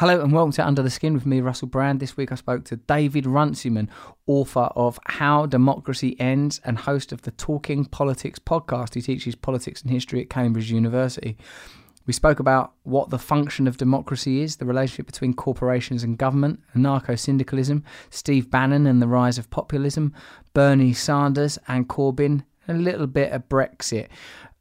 Hello and welcome to Under the Skin with me, Russell Brand. This week I spoke to David Runciman, author of How Democracy Ends and host of the Talking Politics podcast. He teaches politics and history at Cambridge University. We spoke about what the function of democracy is, the relationship between corporations and government, anarcho syndicalism, Steve Bannon and the rise of populism, Bernie Sanders and Corbyn, a little bit of Brexit.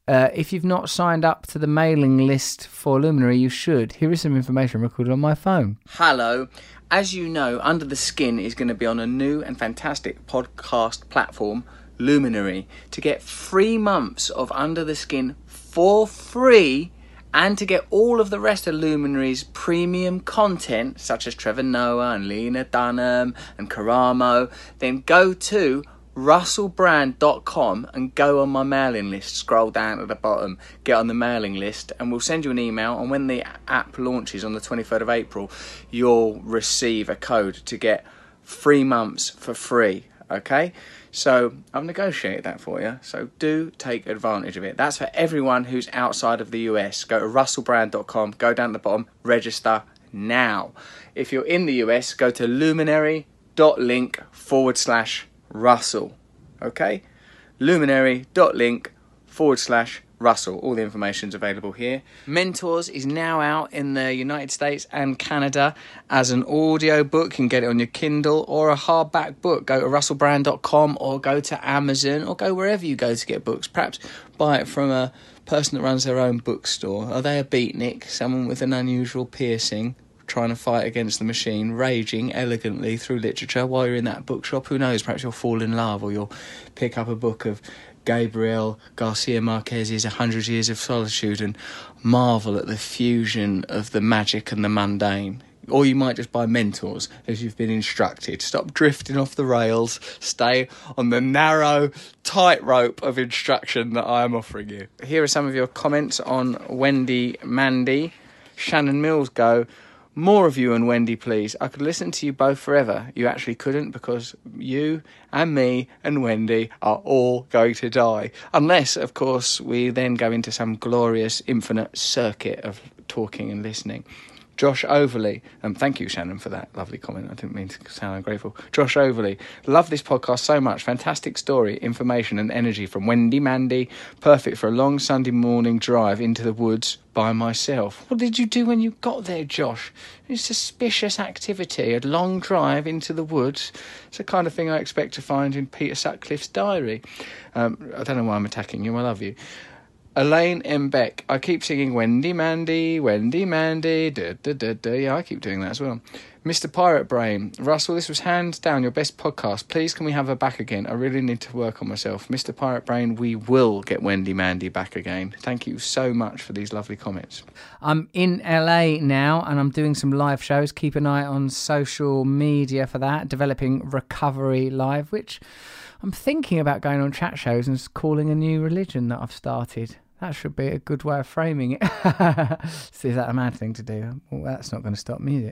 Uh, if you've not signed up to the mailing list for Luminary, you should. Here is some information recorded on my phone. Hello. As you know, Under the Skin is going to be on a new and fantastic podcast platform, Luminary. To get three months of Under the Skin for free, and to get all of the rest of Luminary's premium content, such as Trevor Noah and Lena Dunham and Karamo, then go to russellbrand.com and go on my mailing list. Scroll down to the bottom, get on the mailing list, and we'll send you an email. And when the app launches on the 23rd of April, you'll receive a code to get three months for free. Okay? So I've negotiated that for you. So do take advantage of it. That's for everyone who's outside of the US. Go to russellbrand.com, go down the bottom, register now. If you're in the US, go to luminary.link forward slash Russell. Okay? Luminary.link forward slash Russell. All the information's available here. Mentors is now out in the United States and Canada as an audio book. You can get it on your Kindle or a hardback book. Go to russellbrand.com or go to Amazon or go wherever you go to get books. Perhaps buy it from a person that runs their own bookstore. Are they a beatnik? Someone with an unusual piercing? Trying to fight against the machine, raging elegantly through literature while you're in that bookshop. Who knows? Perhaps you'll fall in love or you'll pick up a book of Gabriel Garcia Marquez's A Hundred Years of Solitude and marvel at the fusion of the magic and the mundane. Or you might just buy mentors as you've been instructed. Stop drifting off the rails. Stay on the narrow tightrope of instruction that I am offering you. Here are some of your comments on Wendy Mandy. Shannon Mills go, more of you and Wendy, please. I could listen to you both forever. You actually couldn't because you and me and Wendy are all going to die. Unless, of course, we then go into some glorious infinite circuit of talking and listening. Josh Overly, and thank you, Shannon, for that lovely comment. I didn't mean to sound ungrateful. Josh Overly, love this podcast so much. Fantastic story, information, and energy from Wendy Mandy. Perfect for a long Sunday morning drive into the woods by myself. What did you do when you got there, Josh? It's suspicious activity, a long drive into the woods. It's the kind of thing I expect to find in Peter Sutcliffe's diary. Um, I don't know why I'm attacking you. I love you. Elaine M. Beck. I keep singing Wendy Mandy, Wendy Mandy. Da, da, da, da. Yeah, I keep doing that as well. Mr. Pirate Brain. Russell, this was hands down your best podcast. Please, can we have her back again? I really need to work on myself. Mr. Pirate Brain, we will get Wendy Mandy back again. Thank you so much for these lovely comments. I'm in LA now and I'm doing some live shows. Keep an eye on social media for that. Developing Recovery Live, which I'm thinking about going on chat shows and calling a new religion that I've started. That should be a good way of framing it. See, is that a mad thing to do? Well, that's not going to stop me.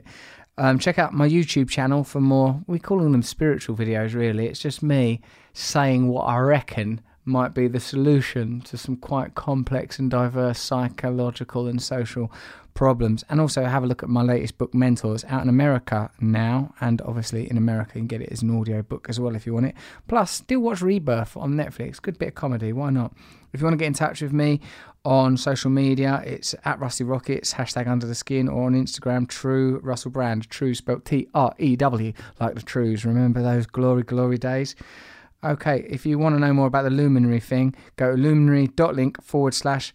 Um, check out my YouTube channel for more. We're calling them spiritual videos, really. It's just me saying what I reckon might be the solution to some quite complex and diverse psychological and social problems. And also have a look at my latest book, Mentors, out in America now. And obviously in America, you can get it as an audio book as well if you want it. Plus, still watch Rebirth on Netflix. Good bit of comedy. Why not? If you want to get in touch with me on social media, it's at Rusty Rockets, hashtag under the skin, or on Instagram, Trew Russell Brand. True spelled T R E W, like the Trews. Remember those glory, glory days? Okay, if you want to know more about the luminary thing, go to luminary.link forward slash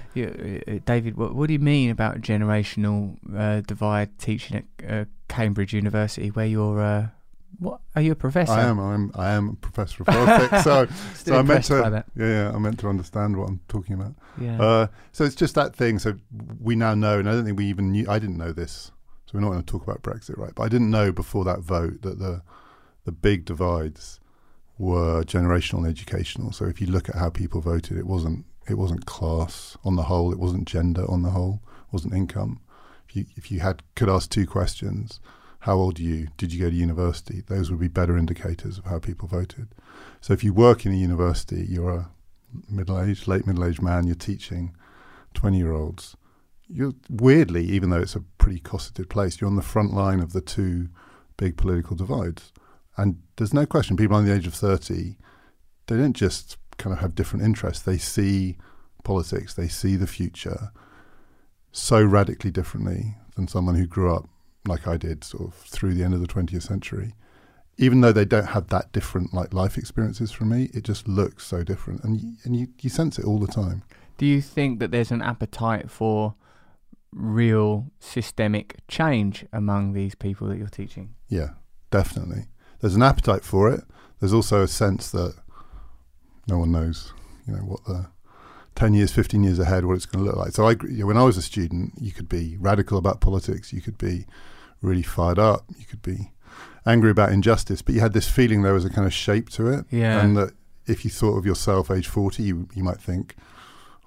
You, uh, David, what, what do you mean about generational uh, divide teaching at uh, Cambridge University, where you're uh, what are you a professor? I am. I'm. I am a professor of politics. so, so I meant to. Yeah, yeah. I meant to understand what I'm talking about. Yeah. Uh, so it's just that thing. So we now know, and I don't think we even knew. I didn't know this. So we're not going to talk about Brexit, right? But I didn't know before that vote that the the big divides were generational and educational. So if you look at how people voted, it wasn't it wasn't class on the whole, it wasn't gender on the whole, it wasn't income. If you if you had could ask two questions, how old are you? Did you go to university? Those would be better indicators of how people voted. So if you work in a university, you're a middle aged, late middle aged man, you're teaching twenty year olds. You're weirdly, even though it's a pretty cosseted place, you're on the front line of the two big political divides. And there's no question, people under the age of 30, they don't just kind of have different interests. They see politics, they see the future so radically differently than someone who grew up like I did, sort of through the end of the 20th century. Even though they don't have that different like life experiences from me, it just looks so different, and you, and you, you sense it all the time. Do you think that there's an appetite for real systemic change among these people that you're teaching? Yeah, definitely. There's an appetite for it. There's also a sense that no one knows, you know, what the 10 years, 15 years ahead, what it's going to look like. So I, you know, when I was a student, you could be radical about politics, you could be really fired up, you could be angry about injustice, but you had this feeling there was a kind of shape to it. Yeah. And that if you thought of yourself age 40, you, you might think,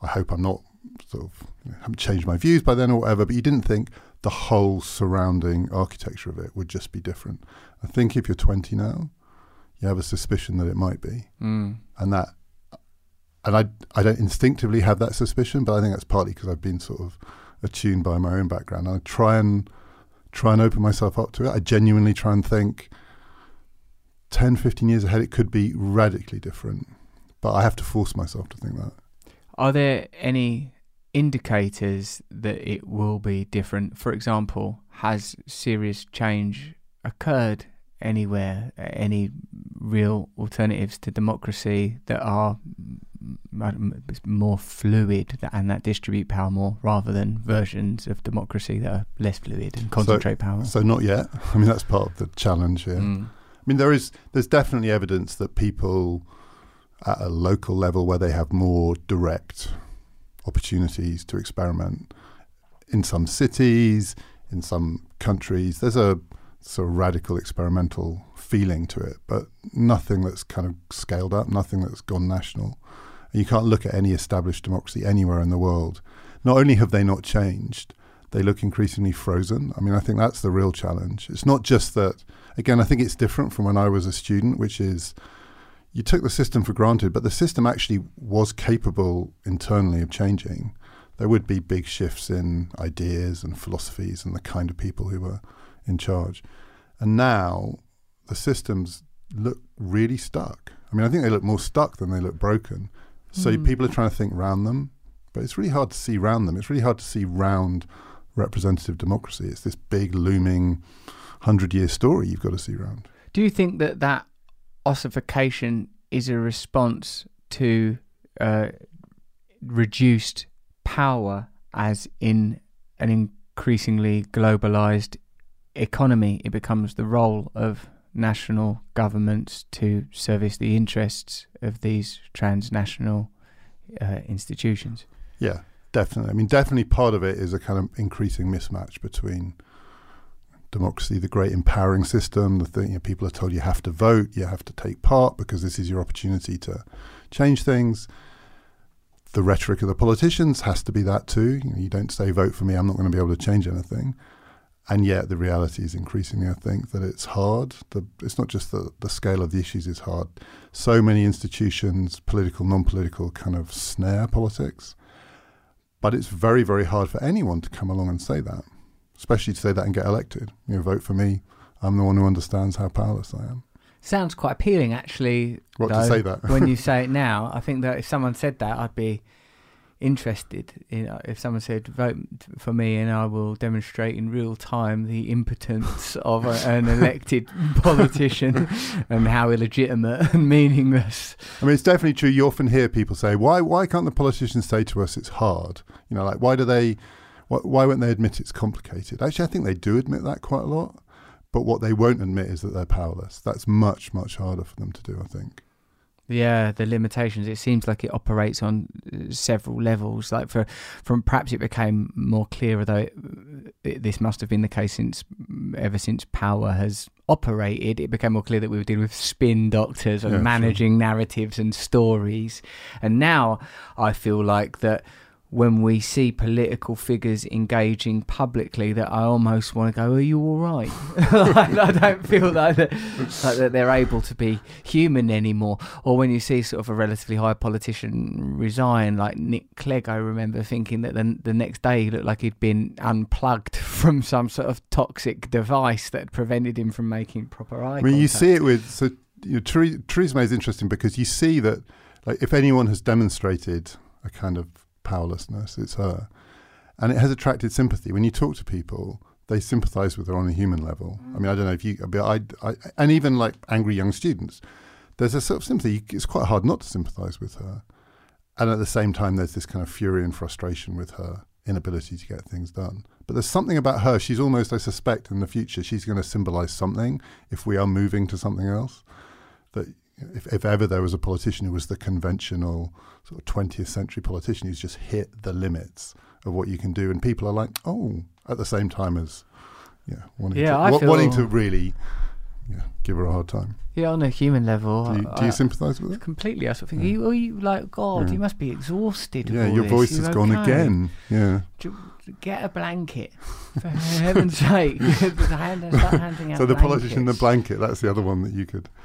I hope I'm not sort of, you know, haven't changed my views by then or whatever, but you didn't think the whole surrounding architecture of it would just be different. I think if you're 20 now, you have a suspicion that it might be. Mm. And that, and I, I don't instinctively have that suspicion, but I think that's partly because I've been sort of attuned by my own background. I try and try and open myself up to it. I genuinely try and think 10, 15 years ahead, it could be radically different. But I have to force myself to think that. Are there any indicators that it will be different? For example, has serious change occurred anywhere? Any real alternatives to democracy that are more fluid and that distribute power more rather than versions of democracy that are less fluid and concentrate power? So not yet. I mean, that's part of the challenge here. Mm. I mean, there is there's definitely evidence that people at a local level where they have more direct opportunities to experiment in some cities, in some countries, there's a sort of radical experimental feeling to it, but nothing that's kind of scaled up, nothing that's gone national. You can't look at any established democracy anywhere in the world. Not only have they not changed, they look increasingly frozen. I mean, I think that's the real challenge. It's not just that, again, I think it's different from when I was a student, which is you took the system for granted, but the system actually was capable internally of changing. There would be big shifts in ideas and philosophies and the kind of people who were in charge. And now the systems look really stuck. I mean, I think they look more stuck than they look broken. So Mm. people are trying to think round them, but it's really hard to see round them. It's really hard to see round representative democracy. It's this big, looming, hundred year story you've got to see round. Do you think that that ossification is a response to uh, reduced power, as in an increasingly globalized economy? It becomes the role of national governments to service the interests of these transnational uh, institutions. Yeah, definitely. I mean, definitely part of it is a kind of increasing mismatch between democracy, the great empowering system, the thing you know, people are told you have to vote, you have to take part because this is your opportunity to change things. The rhetoric of the politicians has to be that too. You, know, you don't say vote for me, I'm not going to be able to change anything. And yet the reality is increasingly, I think, that it's hard. The, it's not just that the scale of the issues is hard. So many institutions, political, non-political, kind of snare politics. But it's very, very hard for anyone to come along and say that, especially to say that and get elected. You know, vote for me. I'm the one who understands how powerless I am. Sounds quite appealing, actually. What to say that? when you say it now, I think that if someone said that, I'd be interested. in know, if someone said vote for me, and I will demonstrate in real time the impotence of a, an elected politician and how illegitimate and meaningless. I mean, it's definitely true. You often hear people say, "Why? Why can't the politicians say to us it's hard?" You know, like why do they? Why, why won't they admit it's complicated? Actually, I think they do admit that quite a lot. But what they won't admit is that they're powerless. That's much, much harder for them to do. I think. Yeah, the limitations. It seems like it operates on uh, several levels. Like for, from perhaps it became more clear, though it, it, this must have been the case since ever since power has operated. It became more clear that we were dealing with spin doctors and Yeah, sure. managing narratives and stories. And now I feel like that when we see political figures engaging publicly that I almost want to go, are you all right? Like, I don't feel like that, like that they're able to be human anymore. Or when you see sort of a relatively high politician resign, like Nick Clegg, I remember thinking that the, the next day he looked like he'd been unplugged from some sort of toxic device that prevented him from making proper eye I mean, you see it with so you know, Theresa May is interesting because you see that, like, if anyone has demonstrated a kind of powerlessness, it's her, and it has attracted sympathy. When you talk to people, they sympathise with her on a human level. I mean, I don't know if you, but I, I, and even like angry young students, there's a sort of sympathy. It's quite hard not to sympathise with her, and at the same time, there's this kind of fury and frustration with her inability to get things done. But there's something about her. She's almost, I suspect, in the future, she's going to symbolise something if we are moving to something else. That if, if ever there was a politician who was the conventional sort of 20th century politician who's just hit the limits of what you can do, and people are like, oh, at the same time as yeah, wanting, Yeah, to, wa- wanting to really yeah, give her a hard time. Yeah, on a human level. Do you, do you I- sympathise with it? Completely. I sort of think, are you, are you like, God, Yeah. you must be exhausted. Yeah, your this. voice You has gone again. Yeah. Ju- Get a blanket, for heaven's sake. Hand- start handing out So the politician in the blanket, that's the other one that you could.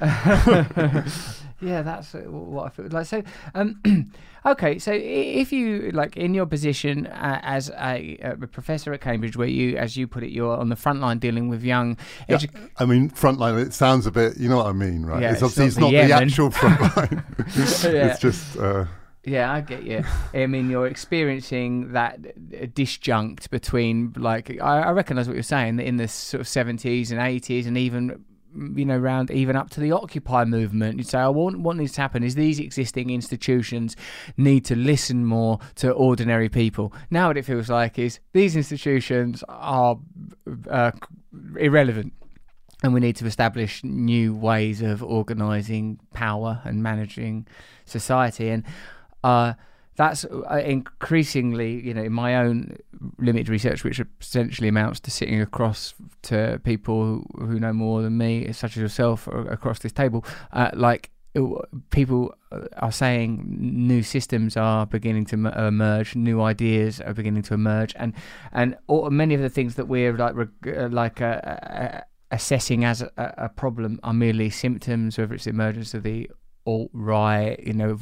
yeah, that's what I feel like. So, um, okay, so if you like in your position uh, as a, a professor at Cambridge, where you, as you put it, you're on the front line dealing with young. Yeah, I mean, front line. It sounds a bit. You know what I mean, right? Yeah, it's it's obviously not it's not the the actual frontline. Yeah. It's just. Uh, Yeah, I get you. I mean, you're experiencing that disjunct between, like, I, I recognise what you're saying that in the sort of 70s and 80s, and even you know, round even up to the Occupy movement, you'd say, "I want what needs to happen is these existing institutions need to listen more to ordinary people." Now, what it feels like is these institutions are uh, irrelevant and we need to establish new ways of organizing power and managing society and uh, that's uh, increasingly you know in my own limited research which essentially amounts to sitting across to people who, know more than me such as yourself across this table uh, like people are saying new systems are beginning to emerge, new ideas are beginning to emerge, and and all, many of the things that we're like uh, like uh, uh, assessing as a, a problem are merely symptoms, whether it's the emergence of the alt right, you know,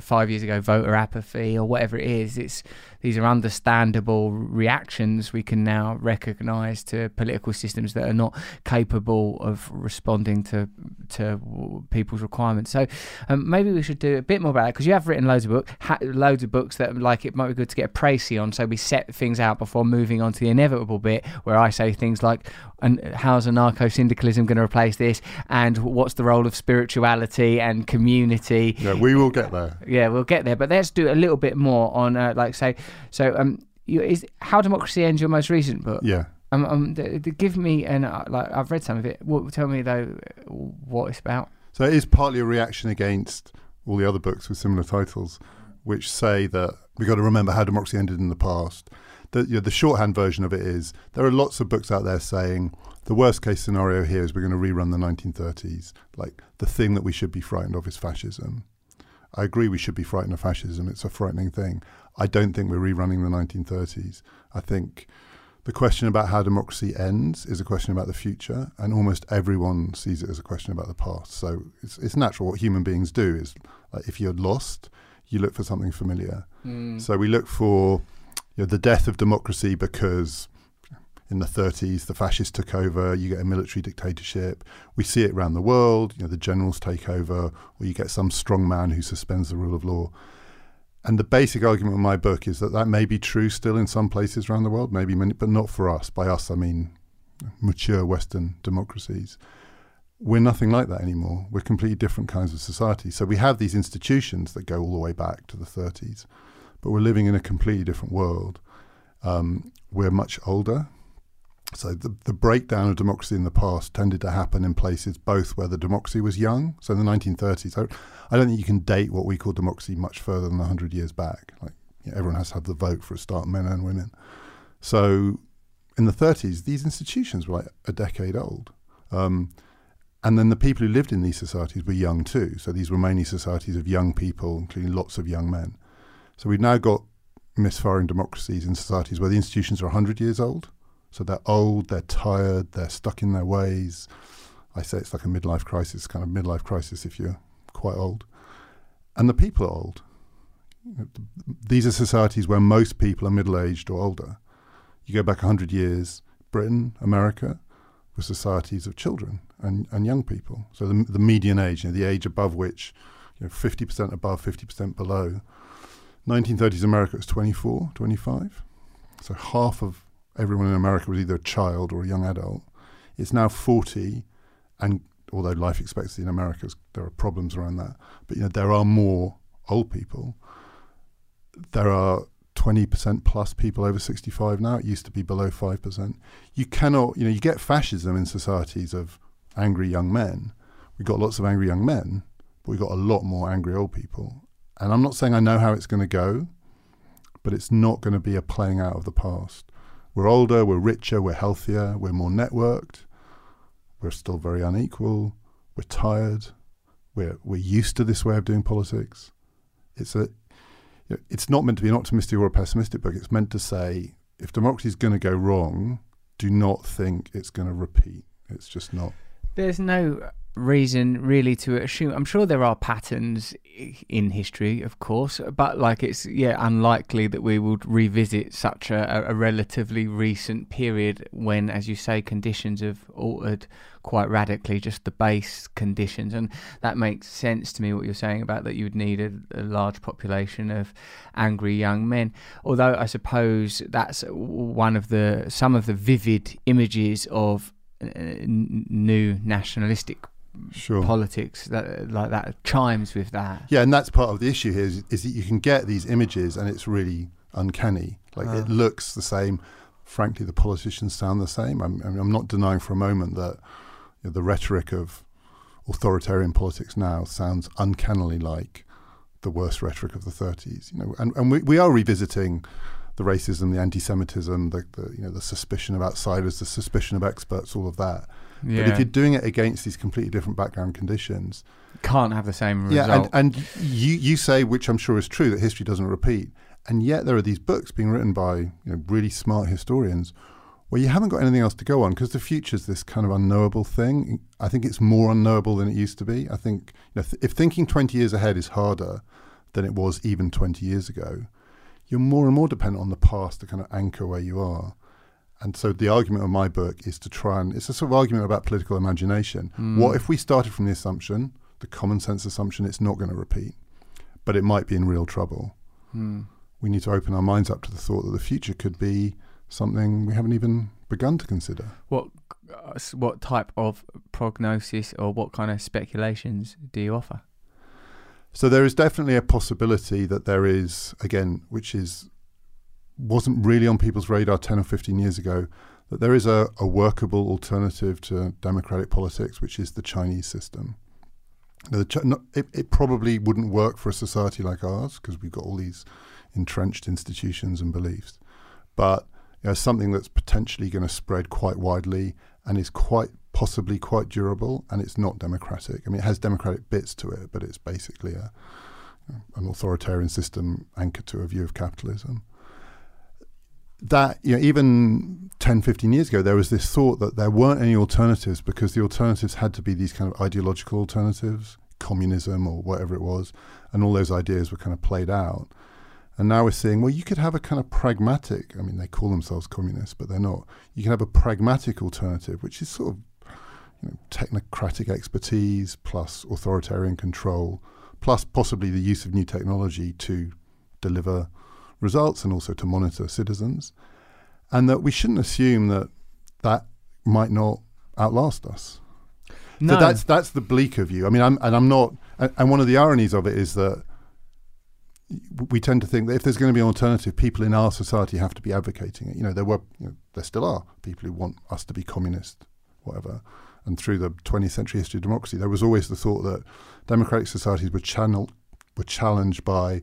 five years ago, voter apathy or whatever it is. It's these are understandable reactions we can now recognise to political systems that are not capable of responding to to people's requirements. So um, maybe we should do a bit more about that because you have written loads of books, ha- loads of books that like it might be good to get a précis on. So we set things out before moving on to the inevitable bit where I say things like, "And how's anarcho syndicalism going to replace this?" and what's the role of spirituality and community? yeah, we will get there. Yeah, we'll get there, but let's do a little bit more on, uh, like, say, so um, you, is how democracy ends your most recent book. Yeah. Um, um, give me an uh, like I've read some of it. What, tell me though what it's about. So it is partly a reaction against all the other books with similar titles, which say that we've got to remember how democracy ended in the past. The, you know, the shorthand version of it is there are lots of books out there saying the worst case scenario here is we're going to rerun the 1930s. Like the thing that we should be frightened of is fascism. I agree we should be frightened of fascism. It's a frightening thing. I don't think we're rerunning the 1930s. I think the question about how democracy ends is a question about the future, and almost everyone sees it as a question about the past. So it's, it's natural. What human beings do is, like, if you're lost, you look for something familiar. Hmm. So we look for you know, the death of democracy because in the 30s the fascists took over. You get a military dictatorship. We see it around the world. You know, the generals take over, or you get some strong man who suspends the rule of law. And the basic argument in my book is that that may be true still in some places around the world, maybe, many, but not for us. By us, I mean mature Western democracies. We're nothing like that anymore. We're completely different kinds of society. So we have these institutions that go all the way back to the 30s, but we're living in a completely different world. Um, we're much older. So the, the breakdown of democracy in the past tended to happen in places both where the democracy was young. So in the 1930s, I, I don't think you can date what we call democracy much further than 100 years back. Like you know, everyone has to have the vote for a start, men and women. So in the 30s, these institutions were like a decade old. Um, and then the people who lived in these societies were young too. So these were mainly societies of young people, including lots of young men. So we've now got misfiring democracies in societies where the institutions are 100 years old. So they're old, they're tired, they're stuck in their ways. I say it's like a midlife crisis, kind of midlife crisis if you're quite old. And the people are old. These are societies where most people are middle aged or older. You go back 100 years, Britain, America, were societies of children and, and young people. So the, the median age, you know, the age above which, you know, 50% above, 50% below. 1930s America was 24, 25. So half of everyone in America was either a child or a young adult. It's now 40, and although life expectancy in America, there are problems around that, but you know there are more old people. There are 20% plus people over 65 now. It used to be below 5%. You cannot, you know, you get fascism in societies of angry young men. We've got lots of angry young men, but we've got a lot more angry old people. And I'm not saying I know how it's going to go, but it's not going to be a playing out of the past. We're older, we're richer, we're healthier, we're more networked, we're still very unequal, we're tired, we're, we're used to this way of doing politics. It's a it's not meant to be an optimistic or a pessimistic book. It's meant to say if democracy is going to go wrong, do not think it's going to repeat. It's just not. There's no reason really to assume. I'm sure there are patterns in history, of course, but like it's yeah unlikely that we would revisit such a, a relatively recent period when, as you say, conditions have altered quite radically, just the base conditions, and that makes sense to me. What you're saying about that you would need a, a large population of angry young men. Although I suppose that's one of the some of the vivid images of uh, new nationalistic sure. politics that like that chimes with that. Yeah, and that's part of the issue here is, is that you can get these images and it's really uncanny. Like it ah. looks the same. Frankly, the politicians sound the same. I'm, I am not denying for a moment that you know, the rhetoric of authoritarian politics now sounds uncannily like the worst rhetoric of the 30s. You know, and, and we, we are revisiting the racism, the anti-Semitism, the, the you know the suspicion of outsiders, the suspicion of experts, all of that. Yeah. But if you're doing it against these completely different background conditions, can't have the same result. Yeah, and, and you you say, which I'm sure is true, that history doesn't repeat, and yet there are these books being written by you know, really smart historians where you haven't got anything else to go on because the future is this kind of unknowable thing. I think it's more unknowable than it used to be. I think you know, th- if thinking 20 years ahead is harder than it was even 20 years ago, you're more and more dependent on the past to kind of anchor where you are. And so the argument of my book is to try and it's a sort of argument about political imagination. Mm. What if we started from the assumption, the common sense assumption, it's not going to repeat, but it might be in real trouble. Mm. We need to open our minds up to the thought that the future could be something we haven't even begun to consider. What uh, what type of prognosis or what kind of speculations do you offer? So there is definitely a possibility that there is again, which is wasn't really on people's radar 10 or 15 years ago that there is a, a workable alternative to democratic politics, which is the Chinese system. Now, the no, it, it, probably wouldn't work for a society like ours because we've got all these entrenched institutions and beliefs, but you know, something that's potentially going to spread quite widely and is quite possibly quite durable, and it's not democratic. I mean, it has democratic bits to it, but it's basically a, an authoritarian system anchored to a view of capitalism that you know even 10 15 years ago there was this thought that there weren't any alternatives because the alternatives had to be these kind of ideological alternatives communism or whatever it was and all those ideas were kind of played out. And now we're seeing well you could have a kind of pragmatic i mean they call themselves communists but they're not. You can have a pragmatic alternative which is sort of you know, technocratic expertise plus authoritarian control plus possibly the use of new technology to deliver results and also to monitor citizens, and that we shouldn't assume that that might not outlast us. No. So that's that's the bleaker view. I mean, I'm, and I'm not. And one of the ironies of it is that we tend to think that if there's going to be an alternative, people in our society have to be advocating it. You know, there were, you know, there still are people who want us to be communist, whatever. And through the 20th century history of democracy, there was always the thought that democratic societies were channeled, were challenged by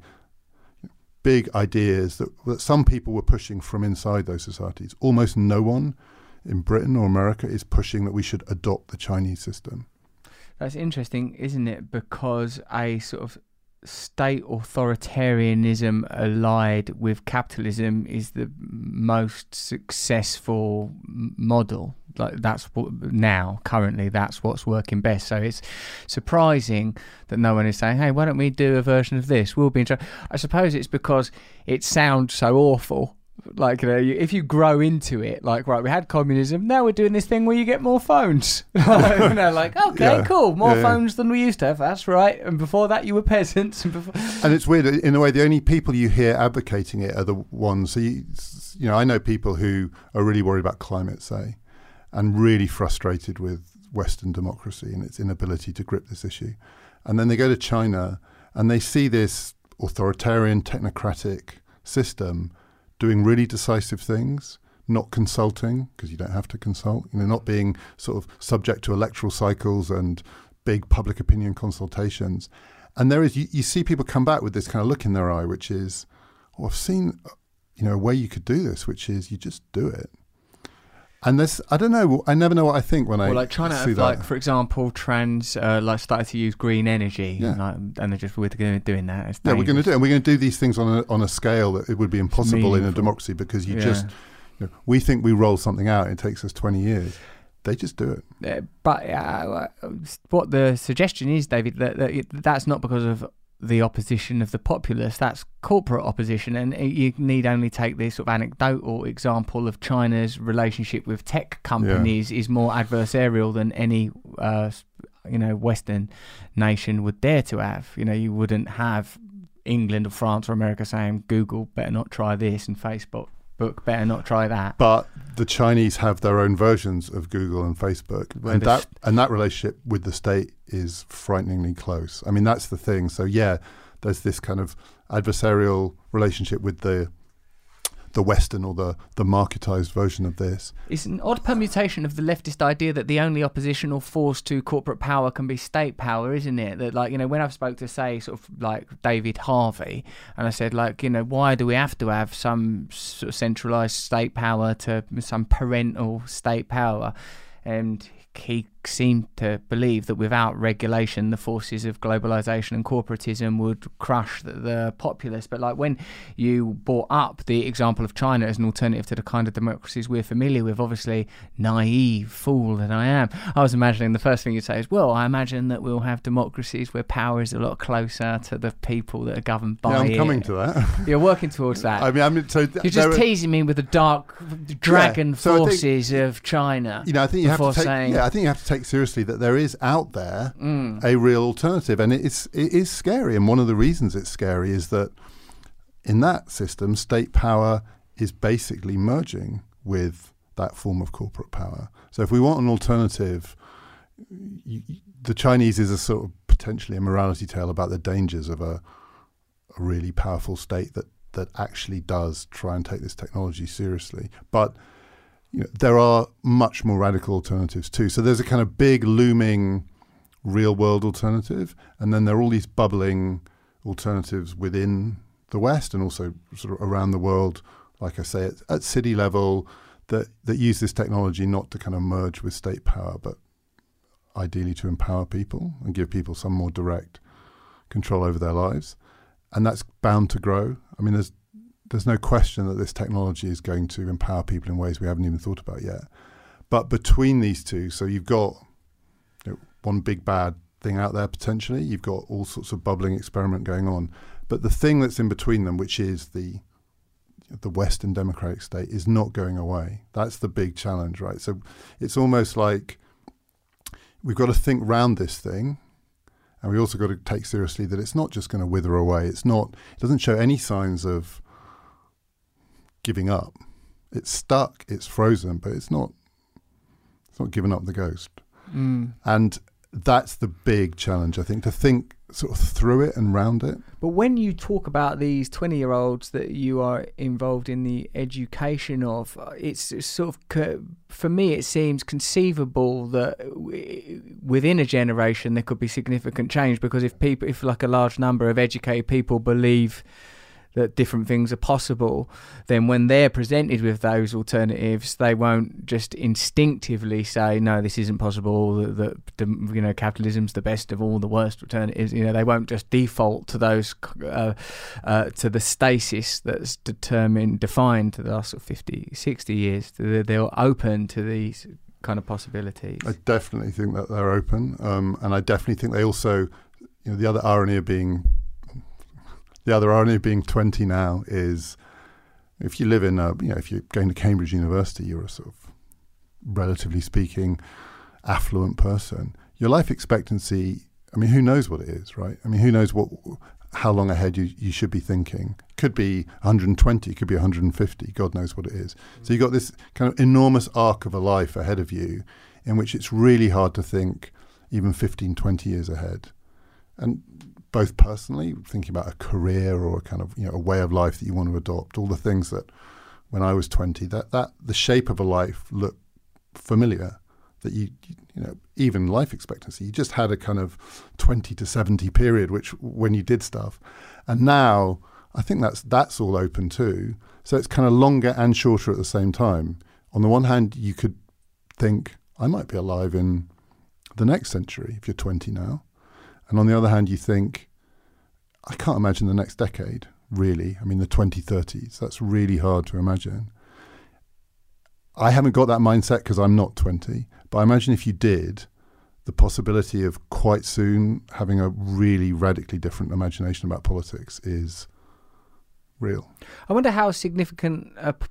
big ideas that, that some people were pushing from inside those societies. Almost no one in Britain or America is pushing that we should adopt the Chinese system. That's interesting, isn't it? Because I sort of state authoritarianism allied with capitalism is the most successful model. Like that's what now currently that's what's working best. So it's surprising that no one is saying, "Hey, why don't we do a version of this?" We'll be. In I suppose it's because it sounds so awful like you know, if you grow into it, like right, we had communism. Now we're doing this thing where you get more phones. you know, like okay, Yeah. cool, more Yeah, yeah. phones than we used to have. That's right. And before that, you were peasants. And before, And it's weird in a way. The only people you hear advocating it are the ones. So you, you know, I know people who are really worried about climate, say, and really frustrated with Western democracy and its inability to grip this issue. And then they go to China and they see this authoritarian, technocratic system doing really decisive things, not consulting because you don't have to consult. You know, not being sort of subject to electoral cycles and big public opinion consultations. And there is you, you see people come back with this kind of look in their eye, which is, oh, I've seen, you know, a way you could do this, which is you just do it. And this, I don't know, I never know what I think when I or like China, see have, that. like for example, trans uh, like started to use green energy. Yeah. like, and they're just we're going to doing that. It's yeah, we're going to do. And we're going to do these things on a, on a scale that it would be impossible in a democracy because you Yeah. just, you know, we think we roll something out, it takes us 20 years. They just do it. Uh, but uh, what the suggestion is, David, that, that it- that's not because of the opposition of the populace. That's corporate opposition, and you need only take this sort of anecdotal example of China's relationship with tech companies is more adversarial than any, uh, you know, Western nation would dare to have. You know, you wouldn't have England or France or America saying Google better not try this and Facebook book better not try that. But the Chinese have their own versions of Google and Facebook, Where and that and that relationship with the state is frighteningly close. I mean, that's the thing. So yeah, there's this kind of adversarial relationship with the the Western or the the marketized version of this. It's an odd permutation of the leftist idea that the only oppositional force to corporate power can be state power, isn't it? That like you know when I've spoke to say sort of like David Harvey, and I said like you know why do we have to have some sort of centralized state power to some parental state power, and he seemed to believe that without regulation, the forces of globalization and corporatism would crush the, the populace. But like when you brought up the example of China as an alternative to the kind of democracies we're familiar with, obviously naive fool that I am, I was imagining the first thing you'd say is, well, I imagine that we'll have democracies where power is a lot closer to the people that are governed by yeah, I'm it. coming to that. You're working towards that. I mean, I mean, so th- You're just are- teasing me with the dark dragon so I think- forces of China. you know, I think you have to take. saying- Yeah, I think you have to take seriously that there is out there Mm. a real alternative, and it's it is scary. And one of the reasons it's scary is that in that system, state power is basically merging with that form of corporate power. So if we want an alternative, you- the Chinese is a sort of potentially a morality tale about the dangers of a, a really powerful state that that actually does try and take this technology seriously, but you know, there are much more radical alternatives too. So there's a kind of big looming real world alternative, and then there are all these bubbling alternatives within the West and also sort of around the world. Like I say, at, at city level, that that use this technology not to kind of merge with state power, but ideally to empower people and give people some more direct control over their lives, and that's bound to grow. I mean, there's there's no question that this technology is going to empower people in ways we haven't even thought about yet. But between these two, so you've got you know, one big bad thing out there potentially, you've got all sorts of bubbling experiment going on. But the thing that's in between them, which is the the Western democratic state, is not going away. That's the big challenge, right? So it's almost like we've got to think round this thing. And we also got to take seriously that it's not just going to wither away. It's not. It doesn't show any signs of giving up. It's stuck, it's frozen, but it's not it's not giving up the ghost. Mm. And that's the big challenge, I think, to think sort of through it and round it. But when you talk about these 20 year olds that you are involved in the education of, uh, it's it's sort of, for me, it seems conceivable that within a generation there could be significant change because if people, if like a large number of educated people believe that different things are possible, then when they're presented with those alternatives, they won't just instinctively say, "No, this isn't possible." That you know capitalism's the best of all the worst alternatives. You know, they won't just default to those uh, uh, to the stasis that's determined defined the last sort of 50, 60 years. They're open to these kind of possibilities. I definitely think that they're open, um, and I definitely think they also, you know, the other irony of being the other irony of being 20 now is if you live in a, you know, if you're going to Cambridge University, you're a sort of, relatively speaking, affluent person. Your life expectancy, I mean, who knows what it is, right? I mean, who knows what, how long ahead you, you should be thinking? Could be 120, could be 150, God knows what it is. So you've got this kind of enormous arc of a life ahead of you in which it's really hard to think even 15, 20 years ahead. And both personally, thinking about a career or a kind of you know a way of life that you want to adopt, all the things that when I was twenty, that that the shape of a life looked familiar. That you you know even life expectancy, you just had a kind of twenty to seventy period, which when you did stuff, and now I think that's that's all open too. So it's kind of longer and shorter at the same time. On the one hand, you could think I might be alive in the next century if you're 20 now. And on the other hand, you think, I can't imagine the next decade, really. I mean, the 2030s, that's really hard to imagine. I haven't got that mindset because I'm not 20, but I imagine if you did, the possibility of quite soon having a really radically different imagination about politics is real. I wonder how significant a p-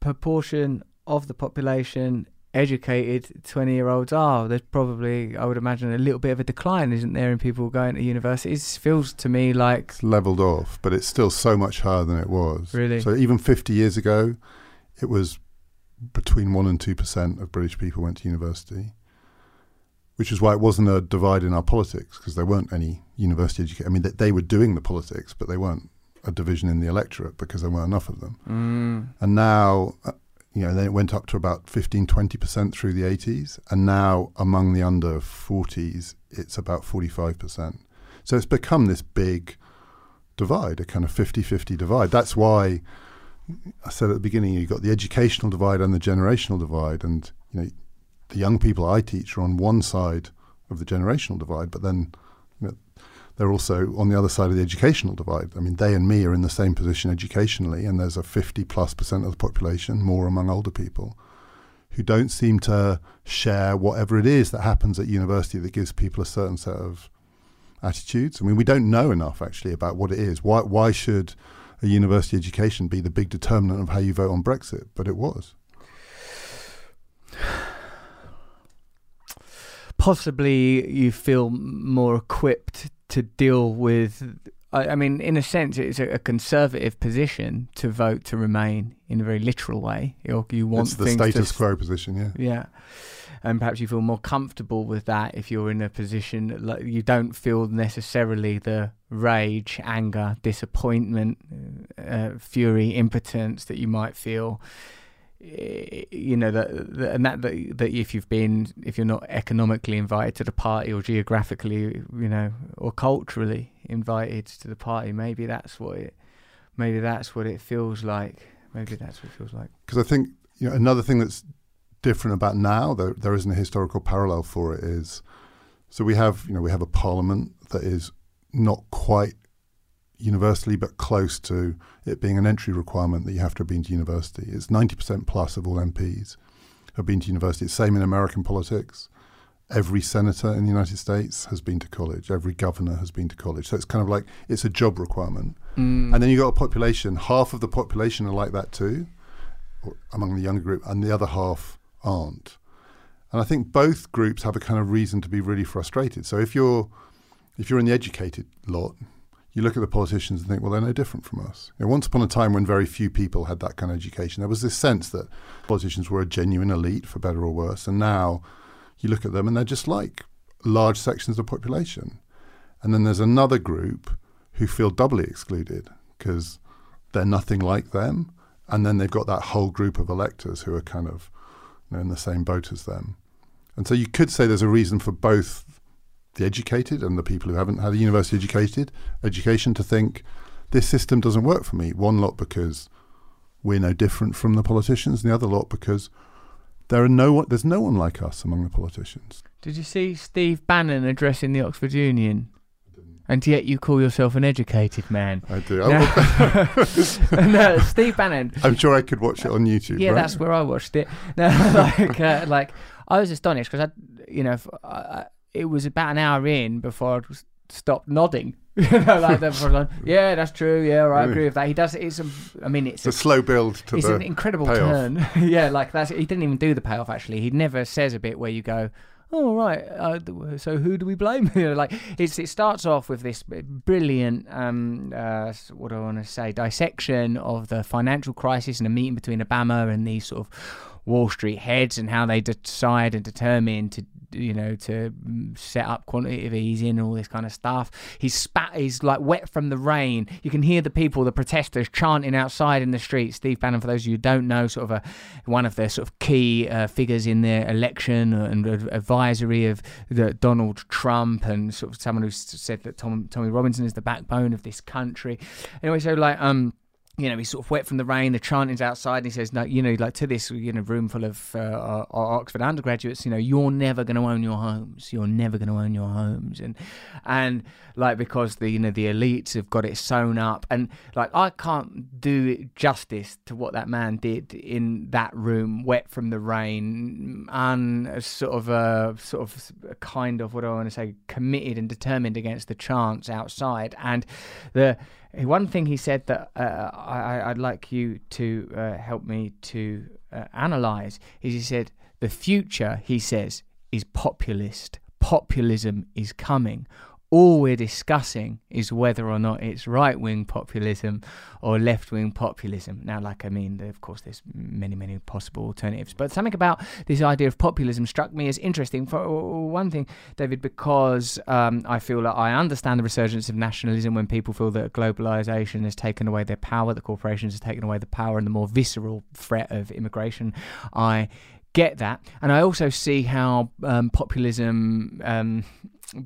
proportion of the population educated 20 year olds are. There's probably, I would imagine, a little bit of a decline, isn't there, in people going to universities? It feels to me like. It's leveled off, but it's still so much higher than it was. Really? So even 50 years ago, it was between 1% and 2% of British people went to university, which is why it wasn't a divide in our politics, because there weren't any university educated. I mean, they, they were doing the politics, but they weren't a division in the electorate because there weren't enough of them. Mm. And now, uh, you know, then it went up to about 15, 20% through the 80s. And now among the under 40s, it's about 45%. So it's become this big divide, a kind of 50 50 divide. That's why I said at the beginning, you've got the educational divide and the generational divide. And, you know, the young people I teach are on one side of the generational divide, but then you know, they're also on the other side of the educational divide. I mean, they and me are in the same position educationally, and there's a 50 plus percent of the population, more among older people, who don't seem to share whatever it is that happens at university that gives people a certain set of attitudes. I mean, we don't know enough actually about what it is. Why, why should a university education be the big determinant of how you vote on Brexit? But it was. Possibly you feel more equipped to deal with. I, I mean, in a sense, it's a, a, conservative position to vote to remain in a very literal way. You, you want it's the status to, quo position, yeah. Yeah. And perhaps you feel more comfortable with that if you're in a position like you don't feel necessarily the rage, anger, disappointment, uh, fury, impotence that you might feel Eh, you know that, that and that, that that if you've been if you're not economically invited to the party or geographically you know or culturally invited to the party maybe that's what it maybe that's what it feels like. Maybe that's what it feels like. Because i think you know another thing that's different about now there there isn't a historical parallel for it is so we have you know we have a parliament that is not quite universally, but close to it being an entry requirement that you have to have been to university. It's 90% plus of all MPs have been to university. It's same in American politics. Every senator in the United States has been to college. Every governor has been to college. So it's kind of like it's a job requirement. Mm. And then you've got a population, half of the population are like that too, among the younger group, and the other half aren't. And I think both groups have a kind of reason to be really frustrated. So if you're if you're in the educated lot, you look at the politicians and think, well, they're no different from us. You know, once upon a time when very few people had that kind of education, there was this sense that politicians were a genuine elite, for better or worse. And now you look at them and they're just like large sections of the population. And then there's another group who feel doubly excluded because they're nothing like them. And then they've got that whole group of electors who are kind of you know, in the same boat as them. And so you could say there's a reason for both the educated and the people who haven't had a university educated education to think this system doesn't work for me. One lot because we're no different from the politicians, and the other lot because there are no one, there's no one like us among the politicians. Did you see Steve Bannon addressing the Oxford Union? And yet you call yourself an educated man. I do. No. no, Steve Bannon. I'm sure I could watch it on YouTube. Yeah, right? that's where I watched it. No, like, uh, like I was astonished because I, you know, I- it was about an hour in before I stopped nodding. like that yeah, that's true. Yeah, right, I agree with that. He does. It's a. I mean, it's It's a a slow build to it's an incredible payoff. turn. yeah, like that's he didn't even do the payoff. Actually, he never says a bit where you go, "Oh right, uh, so who do we blame?" you know, like it's it starts off with this brilliant, um, uh, what do I want to say, dissection of the financial crisis and a meeting between Obama and these sort of Wall Street heads and how they decide and determine to you know to mm, set up quantitative easing and all this kind of stuff. He's spat. He's like wet from the rain. You can hear the people, the protesters, chanting outside in the street. Steve Bannon, for those of you who don't know, sort of a one of the sort of key uh, figures in the election and advisory of the Donald Trump and sort of someone who said that Tom, Tommy Robinson is the backbone of this country. Anyway, so like um you know, he's sort of wet from the rain. The chanting's outside, and he says, "No, you know, like to this, you know, room full of uh, uh, Oxford undergraduates, you know, you're never going to own your homes. You're never going to own your homes." And and like because the you know the elites have got it sewn up, and like I can't do justice to what that man did in that room, wet from the rain, and sort of a sort of a kind of what do I want to say, committed and determined against the chants outside, and the one thing he said that uh, I, I'd like you to uh, help me to uh, analyze is he said the future he says is populist. Populism is coming all we're discussing is whether or not it's right wing populism or left wing populism. Now, like I mean, of course, there's many, many possible alternatives, but something about this idea of populism struck me as interesting. For one thing, David, because um, I feel that I understand the resurgence of nationalism when people feel that globalization has taken away their power, the corporations have taken away the power, and the more visceral threat of immigration. I get that, and I also see how um, populism. Um,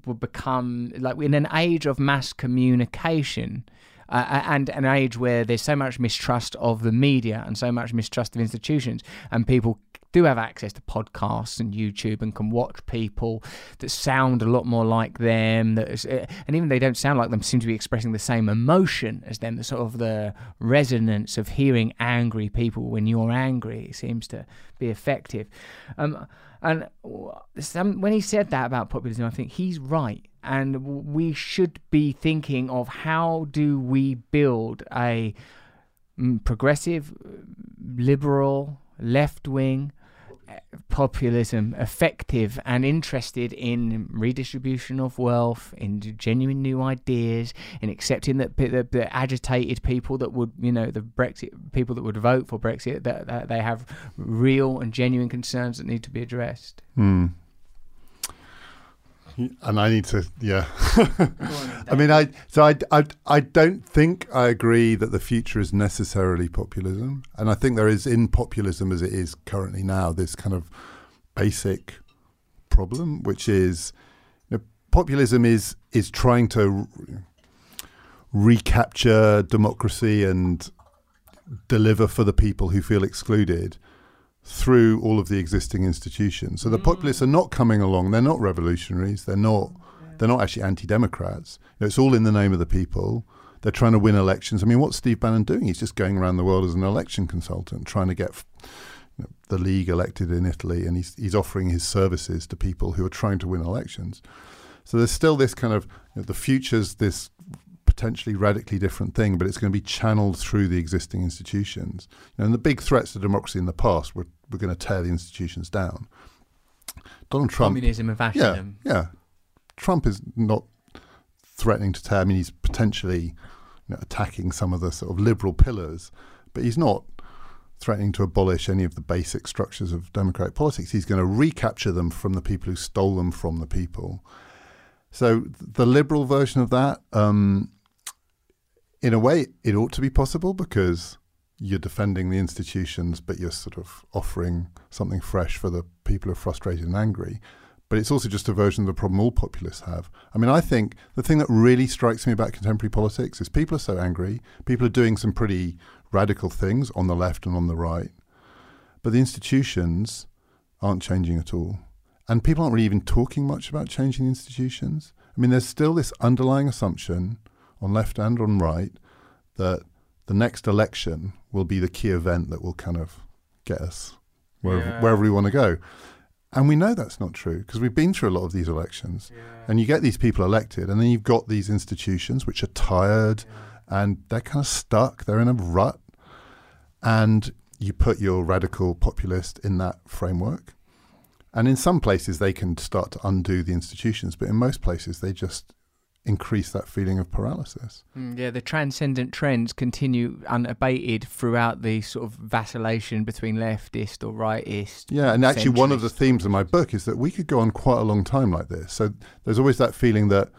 will become like in an age of mass communication uh, and an age where there's so much mistrust of the media and so much mistrust of institutions and people do have access to podcasts and YouTube and can watch people that sound a lot more like them that uh, and even they don't sound like them seem to be expressing the same emotion as them the sort of the resonance of hearing angry people when you're angry seems to be effective um, and some, when he said that about populism, I think he's right. And we should be thinking of how do we build a mm, progressive, liberal, left wing populism effective and interested in redistribution of wealth in genuine new ideas in accepting that the, the agitated people that would you know the brexit people that would vote for brexit that, that they have real and genuine concerns that need to be addressed Hmm. And I need to, yeah. I mean, I so I, I I don't think I agree that the future is necessarily populism, and I think there is in populism as it is currently now this kind of basic problem, which is you know, populism is is trying to re- recapture democracy and deliver for the people who feel excluded through all of the existing institutions. So the populists are not coming along. They're not revolutionaries. They're not. They're not actually anti-democrats. You know, it's all in the name of the people. They're trying to win elections. I mean, what's Steve Bannon doing? He's just going around the world as an election consultant, trying to get you know, the League elected in Italy, and he's he's offering his services to people who are trying to win elections. So there's still this kind of you know, the future's this potentially radically different thing, but it's going to be channeled through the existing institutions. You know, and the big threats to democracy in the past were we're going to tear the institutions down. Donald Trump, communism and yeah, fascism yeah, Trump is not threatening to tear. I mean, he's potentially you know, attacking some of the sort of liberal pillars, but he's not threatening to abolish any of the basic structures of democratic politics. He's going to recapture them from the people who stole them from the people. So the liberal version of that, um, in a way, it ought to be possible because you're defending the institutions, but you're sort of offering something fresh for the people who are frustrated and angry. But it's also just a version of the problem all populists have. I mean, I think the thing that really strikes me about contemporary politics is people are so angry. People are doing some pretty radical things on the left and on the right. But the institutions aren't changing at all. And people aren't really even talking much about changing the institutions. I mean, there's still this underlying assumption on left and on right that the next election will be the key event that will kind of get us wherever, Yeah. wherever we want to go. And we know that's not true because we've been through a lot of these elections. And you get these people elected, and then you've got these institutions which are tired and they're kind of stuck. They're in a rut. And you put your radical populist in that framework. And in some places, they can start to undo the institutions, but in most places, they just increase that feeling of paralysis. Mm, Yeah, the transcendent trends continue unabated throughout the sort of vacillation between leftist or rightist. Yeah, and actually, one of the themes of my book is that we could go on quite a long time like this. So there's always that feeling that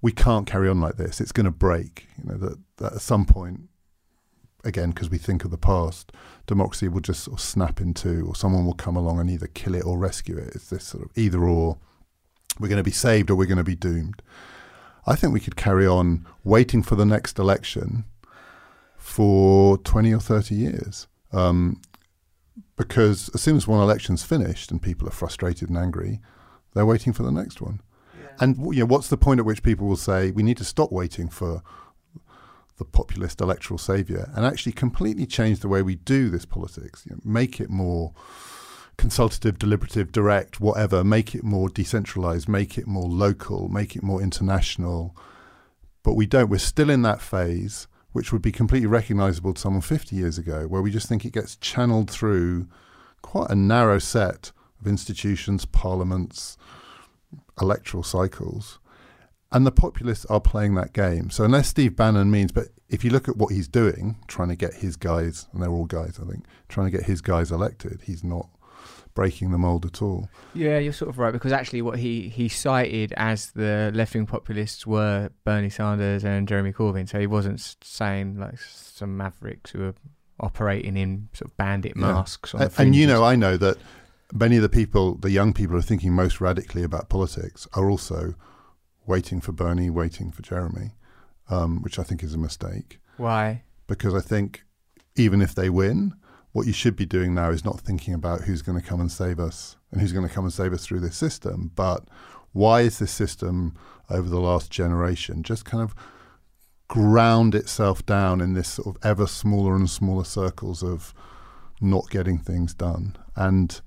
we can't carry on like this; it's going to break. You know that, that at some point, again, because we think of the past, democracy will just sort of snap in two, or someone will come along and either kill it or rescue it. It's this sort of either or. We're going to be saved or we're going to be doomed. I think we could carry on waiting for the next election for 20 or 30 years. Um, because as soon as one election's finished and people are frustrated and angry, they're waiting for the next one. And you know, what's the point at which people will say we need to stop waiting for the populist electoral savior and actually completely change the way we do this politics? You know, make it more consultative, deliberative, direct, whatever. Make it more decentralized. Make it more local. Make it more international. But we don't. We're still in that phase, which would be completely recognizable to someone 50 years ago, where we just think it gets channeled through quite a narrow set of institutions, parliaments, electoral cycles. And the populists are playing that game. So unless Steve Bannon means, but if you look at what he's doing, trying to get his guys, and they're all guys, I think, trying to get his guys elected, he's not breaking the mold at all. Yeah, you're sort of right because actually, what he he cited as the left wing populists were Bernie Sanders and Jeremy Corbyn. So he wasn't saying like some mavericks who are operating in sort of bandit Yeah. masks. On And, you know. I know that many of the people, the young people who are thinking most radically about politics, are also waiting for Bernie, waiting for Jeremy, um, which I think is a mistake. why? Because I think even if they win, what you should be doing now is not thinking about who's going to come and save us and who's going to come and save us through this system, but why is this system over the last generation just kind of ground itself down in this sort of ever smaller and smaller circles of not getting things done. And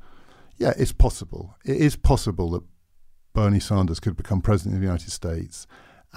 yeah, it's possible. It is possible that Bernie Sanders could become president of the United States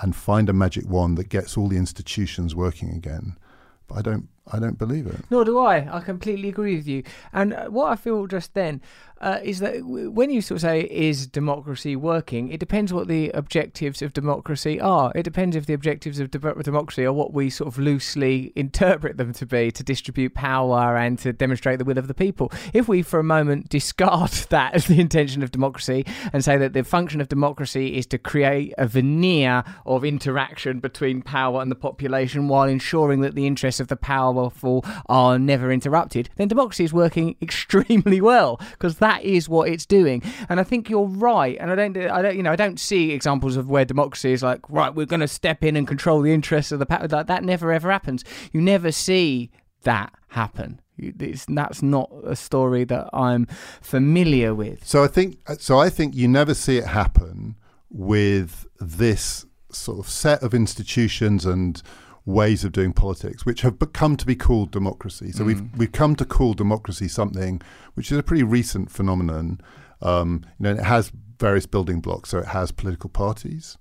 and find a magic wand that gets all the institutions working again. But I don't I don't believe it. Nor do I. I completely agree with you. And uh, what I feel just then uh, is that when you sort of say, is democracy working? It depends what the objectives of democracy are. It depends if the objectives of de- democracy are what we sort of loosely interpret them to be to distribute power and to demonstrate the will of the people. If we, for a moment, discard that as the intention of democracy and say that the function of democracy is to create a veneer of interaction between power and the population while ensuring that the interests of the powerful are never interrupted, then democracy is working extremely well because that is what it's doing. And I think you're right. And I don't, I don't, you know, I don't see examples of where democracy is like, right, we're going to step in and control the interests of the power. Like, that never ever happens. You never see that happen. It's, that's not a story that I'm familiar with. So I think so I think you never see it happen with this sort of set of institutions and ways of doing politics, which have become to be called democracy. So we've we've come to call democracy something which is a pretty recent phenomenon. Um, you know, it has various building blocks. So it has political parties,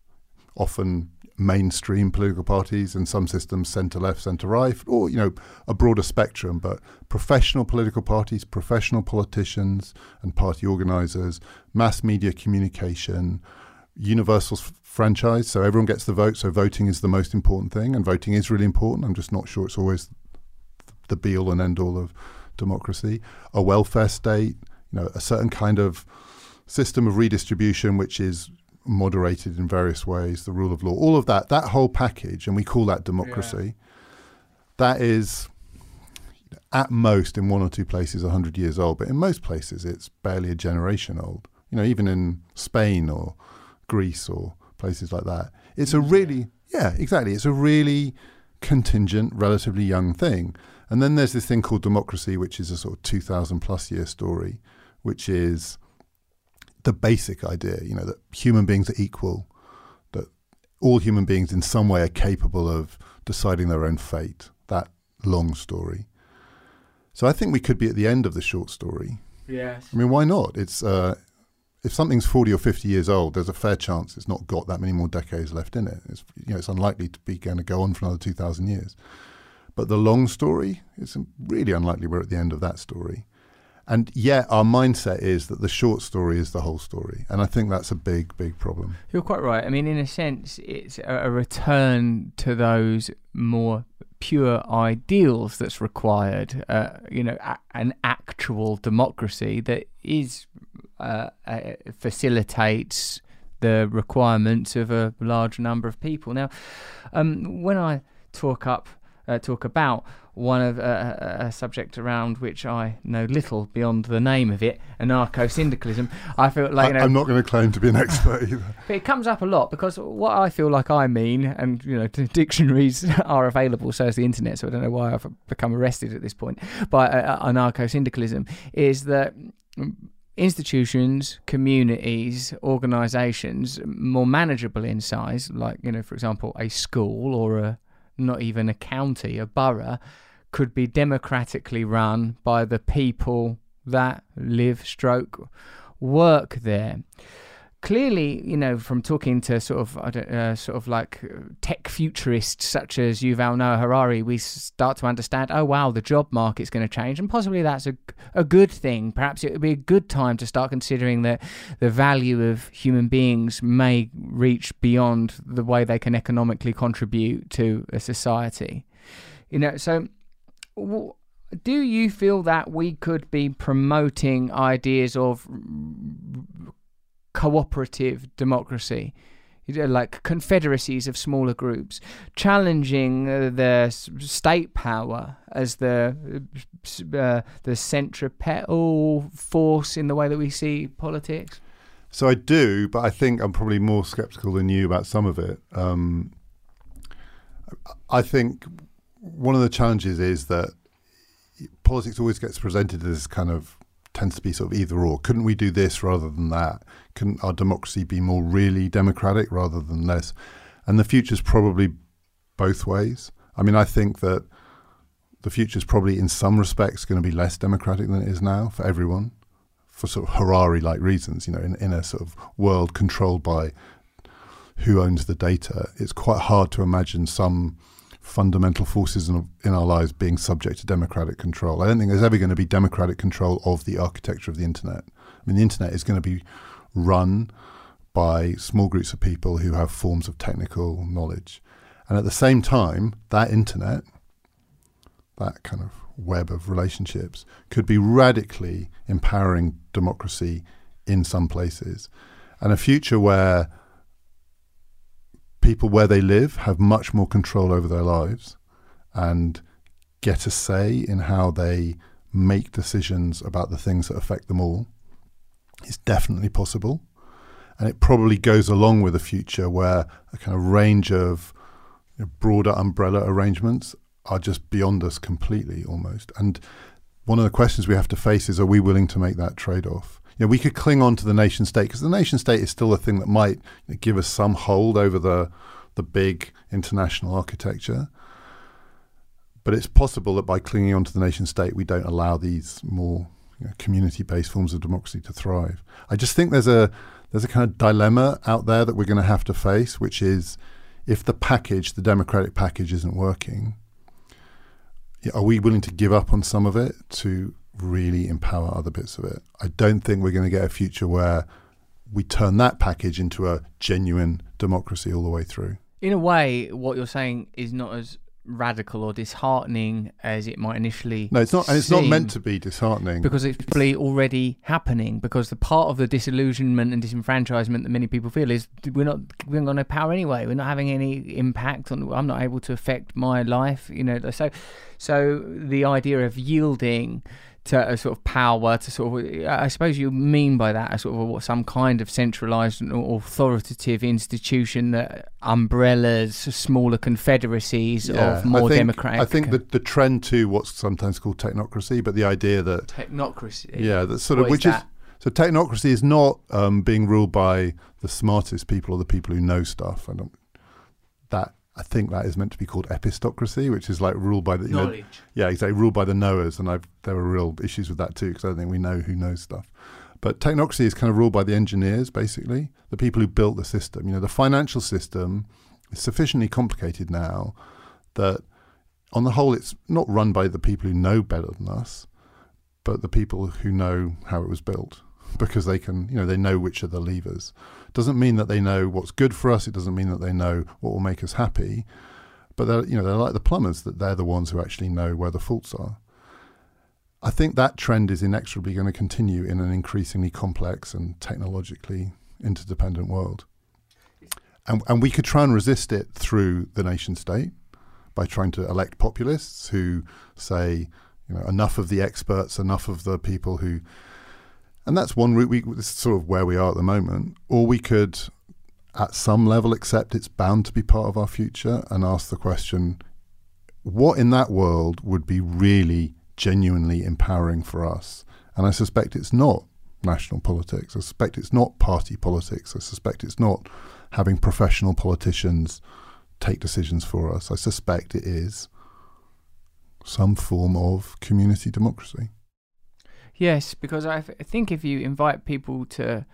often mainstream political parties, and some systems centre left, centre right, or you know a broader spectrum. But professional political parties, professional politicians, and party organisers, mass media communication, universal franchise. So everyone gets the vote. So voting is the most important thing, and voting is really important. I'm just not sure it's always the be all and end all of democracy. A welfare state, you know, a certain kind of system of redistribution, which is moderated in various ways, the rule of law, all of that, that whole package, and we call that democracy. That is at most in one or two places 100 years old, but in most places it's barely a generation old. You know, even in Spain or Greece or places like that. It's a really, yeah, exactly. It's a really contingent, relatively young thing. And then there's this thing called democracy, which is a sort of 2,000 plus year story, which is the basic idea, you know, that human beings are equal, that all human beings in some way are capable of deciding their own fate. That long story. So I think we could be at the end of the short story. Yes. I mean, why not? It's uh, if something's forty or fifty years old, there's a fair chance it's not got that many more decades left in it. It's you know it's unlikely to be going to go on for another two thousand years. But the long story, it's really unlikely we're at the end of that story. And yet, our mindset is that the short story is the whole story, and I think that's a big, big problem. You're quite right. I mean, in a sense, it's a, a return to those more pure ideals that's required. Uh, you know, a, an actual democracy that is uh, uh, facilitates the requirements of a large number of people. Now, um, when I talk up, uh, talk about one of uh, a subject around which I know little beyond the name of it, anarcho-syndicalism. I feel like you know, I, am not going to claim to be an expert either. But it comes up a lot because what I feel like I mean, and you know, dictionaries are available, so is the internet. So I don't know why I've become arrested at this point by uh, anarcho-syndicalism. Is that institutions, communities, organisations more manageable in size, like you know, for example, a school or a not even a county, a borough, could be democratically run by the people that live, stroke, work there. Clearly, you know, from talking to sort of, uh, sort of like tech futurists such as Yuval Noah Harari, we start to understand. Oh wow, the job market's going to change, and possibly that's a, a good thing. Perhaps it would be a good time to start considering that the value of human beings may reach beyond the way they can economically contribute to a society. You know, so do you feel that we could be promoting ideas of cooperative democracy? Like confederacies of smaller groups, challenging uh, the state power as the uh, the centripetal force in the way that we see politics. So I do, but I think I'm probably more skeptical than you about some of it. Um, I think one of the challenges is that politics always gets presented as kind of tends to be sort of either or. Couldn't we do this rather than that? Couldn't our democracy be more really democratic rather than less? And the future's probably both ways. I mean, I think that the future's probably in some respects going to be less democratic than it is now for everyone, for sort of Harari-like reasons. You know, in, in a sort of world controlled by who owns the data, it's quite hard to imagine some fundamental forces in, in our lives being subject to democratic control. I don't think there's ever going to be democratic control of the architecture of the internet. I mean, the internet is going to be run by small groups of people who have forms of technical knowledge. And at the same time, that internet, that kind of web of relationships, could be radically empowering democracy in some places. And a future where people where they live have much more control over their lives and get a say in how they make decisions about the things that affect them all is definitely possible. And it probably goes along with a future where a kind of range of you know, broader umbrella arrangements are just beyond us completely almost. And one of the questions we have to face is are we willing to make that trade off? Know, we could cling on to the nation state because the nation state is still a thing that might give us some hold over the the big international architecture. But it's possible that by clinging on to the nation state, we don't allow these more you know, community-based forms of democracy to thrive. I just think there's a there's a kind of dilemma out there that we're going to have to face, which is if the package, the democratic package, isn't working, are we willing to give up on some of it to really empower other bits of it. I don't think we're going to get a future where we turn that package into a genuine democracy all the way through. In a way, what you're saying is not as radical or disheartening as it might initially. No, it's not, and it's not meant to be disheartening. because it's probably already happening. Because the part of the disillusionment and disenfranchisement that many people feel is we're not we haven't got no power anyway. We're not having any impact on. I'm not able to affect my life. You know, so so the idea of yielding to a sort of power to sort of I suppose you mean by that a sort of a, some kind of centralized and authoritative institution that umbrellas smaller confederacies of more I think, democratic I think the the trend to what's sometimes called technocracy, but the idea that technocracy yeah, that sort of is which is so technocracy is not um, being ruled by the smartest people or the people who know stuff. I don't that I think that is meant to be called epistocracy, which is like ruled by the you know, knowledge yeah, exactly. Ruled by the knowers, and I've there are real issues with that too because I don't think we know who knows stuff. But technocracy is kind of ruled by the engineers, basically, the people who built the system. You know, the financial system is sufficiently complicated now that, on the whole, it's not run by the people who know better than us, but the people who know how it was built because they can, you know, they know which are the levers. Doesn't mean that they know what's good for us. It doesn't mean that they know what will make us happy. But they're, you know, they're like the plumbers that they're the ones who actually know where the faults are. I think that trend is inexorably going to continue in an increasingly complex and technologically interdependent world. And, and we could try and resist it through the nation state by trying to elect populists who say, you know, enough of the experts, enough of the people who. And that's one route. We, this is sort of where we are at the moment. Or we could, at some level, accept it's bound to be part of our future and ask the question what in that world would be really genuinely empowering for us? And I suspect it's not national politics. I suspect it's not party politics. I suspect it's not having professional politicians take decisions for us. I suspect it is some form of community democracy. Yes, because I, th- I think if you invite people to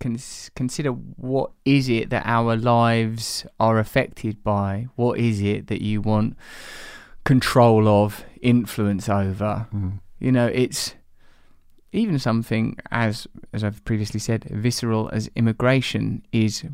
cons- consider what is it that our lives are affected by, what is it that you want control of, influence over, Mm. you know, it's even something as as I've previously said, visceral as immigration is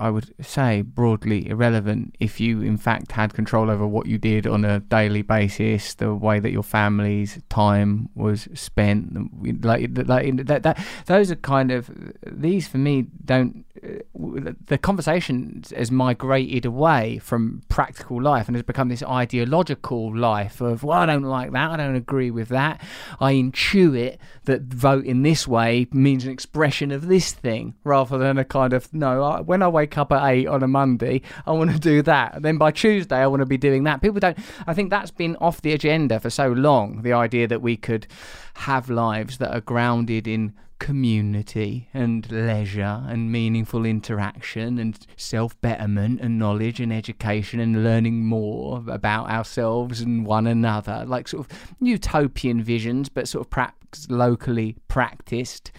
I would say broadly irrelevant if you in fact had control over what you did on a daily basis, the way that your family's time was spent, like like that, that those are kind of these for me don't uh, the conversation has migrated away from practical life and has become this ideological life of well I don't like that. I don't agree with that. I intuit that voting this way means an expression of this thing rather than a kind of no I, when I wake up at 8 on a Monday I want to do that. And then by Tuesday I want to be doing that. People don't I think that's been off the agenda for so long the idea that we could have lives that are grounded in community and leisure and meaningful interaction and self betterment and knowledge and education and learning more about ourselves and one another, like sort of utopian visions, but sort of perhaps locally practiced.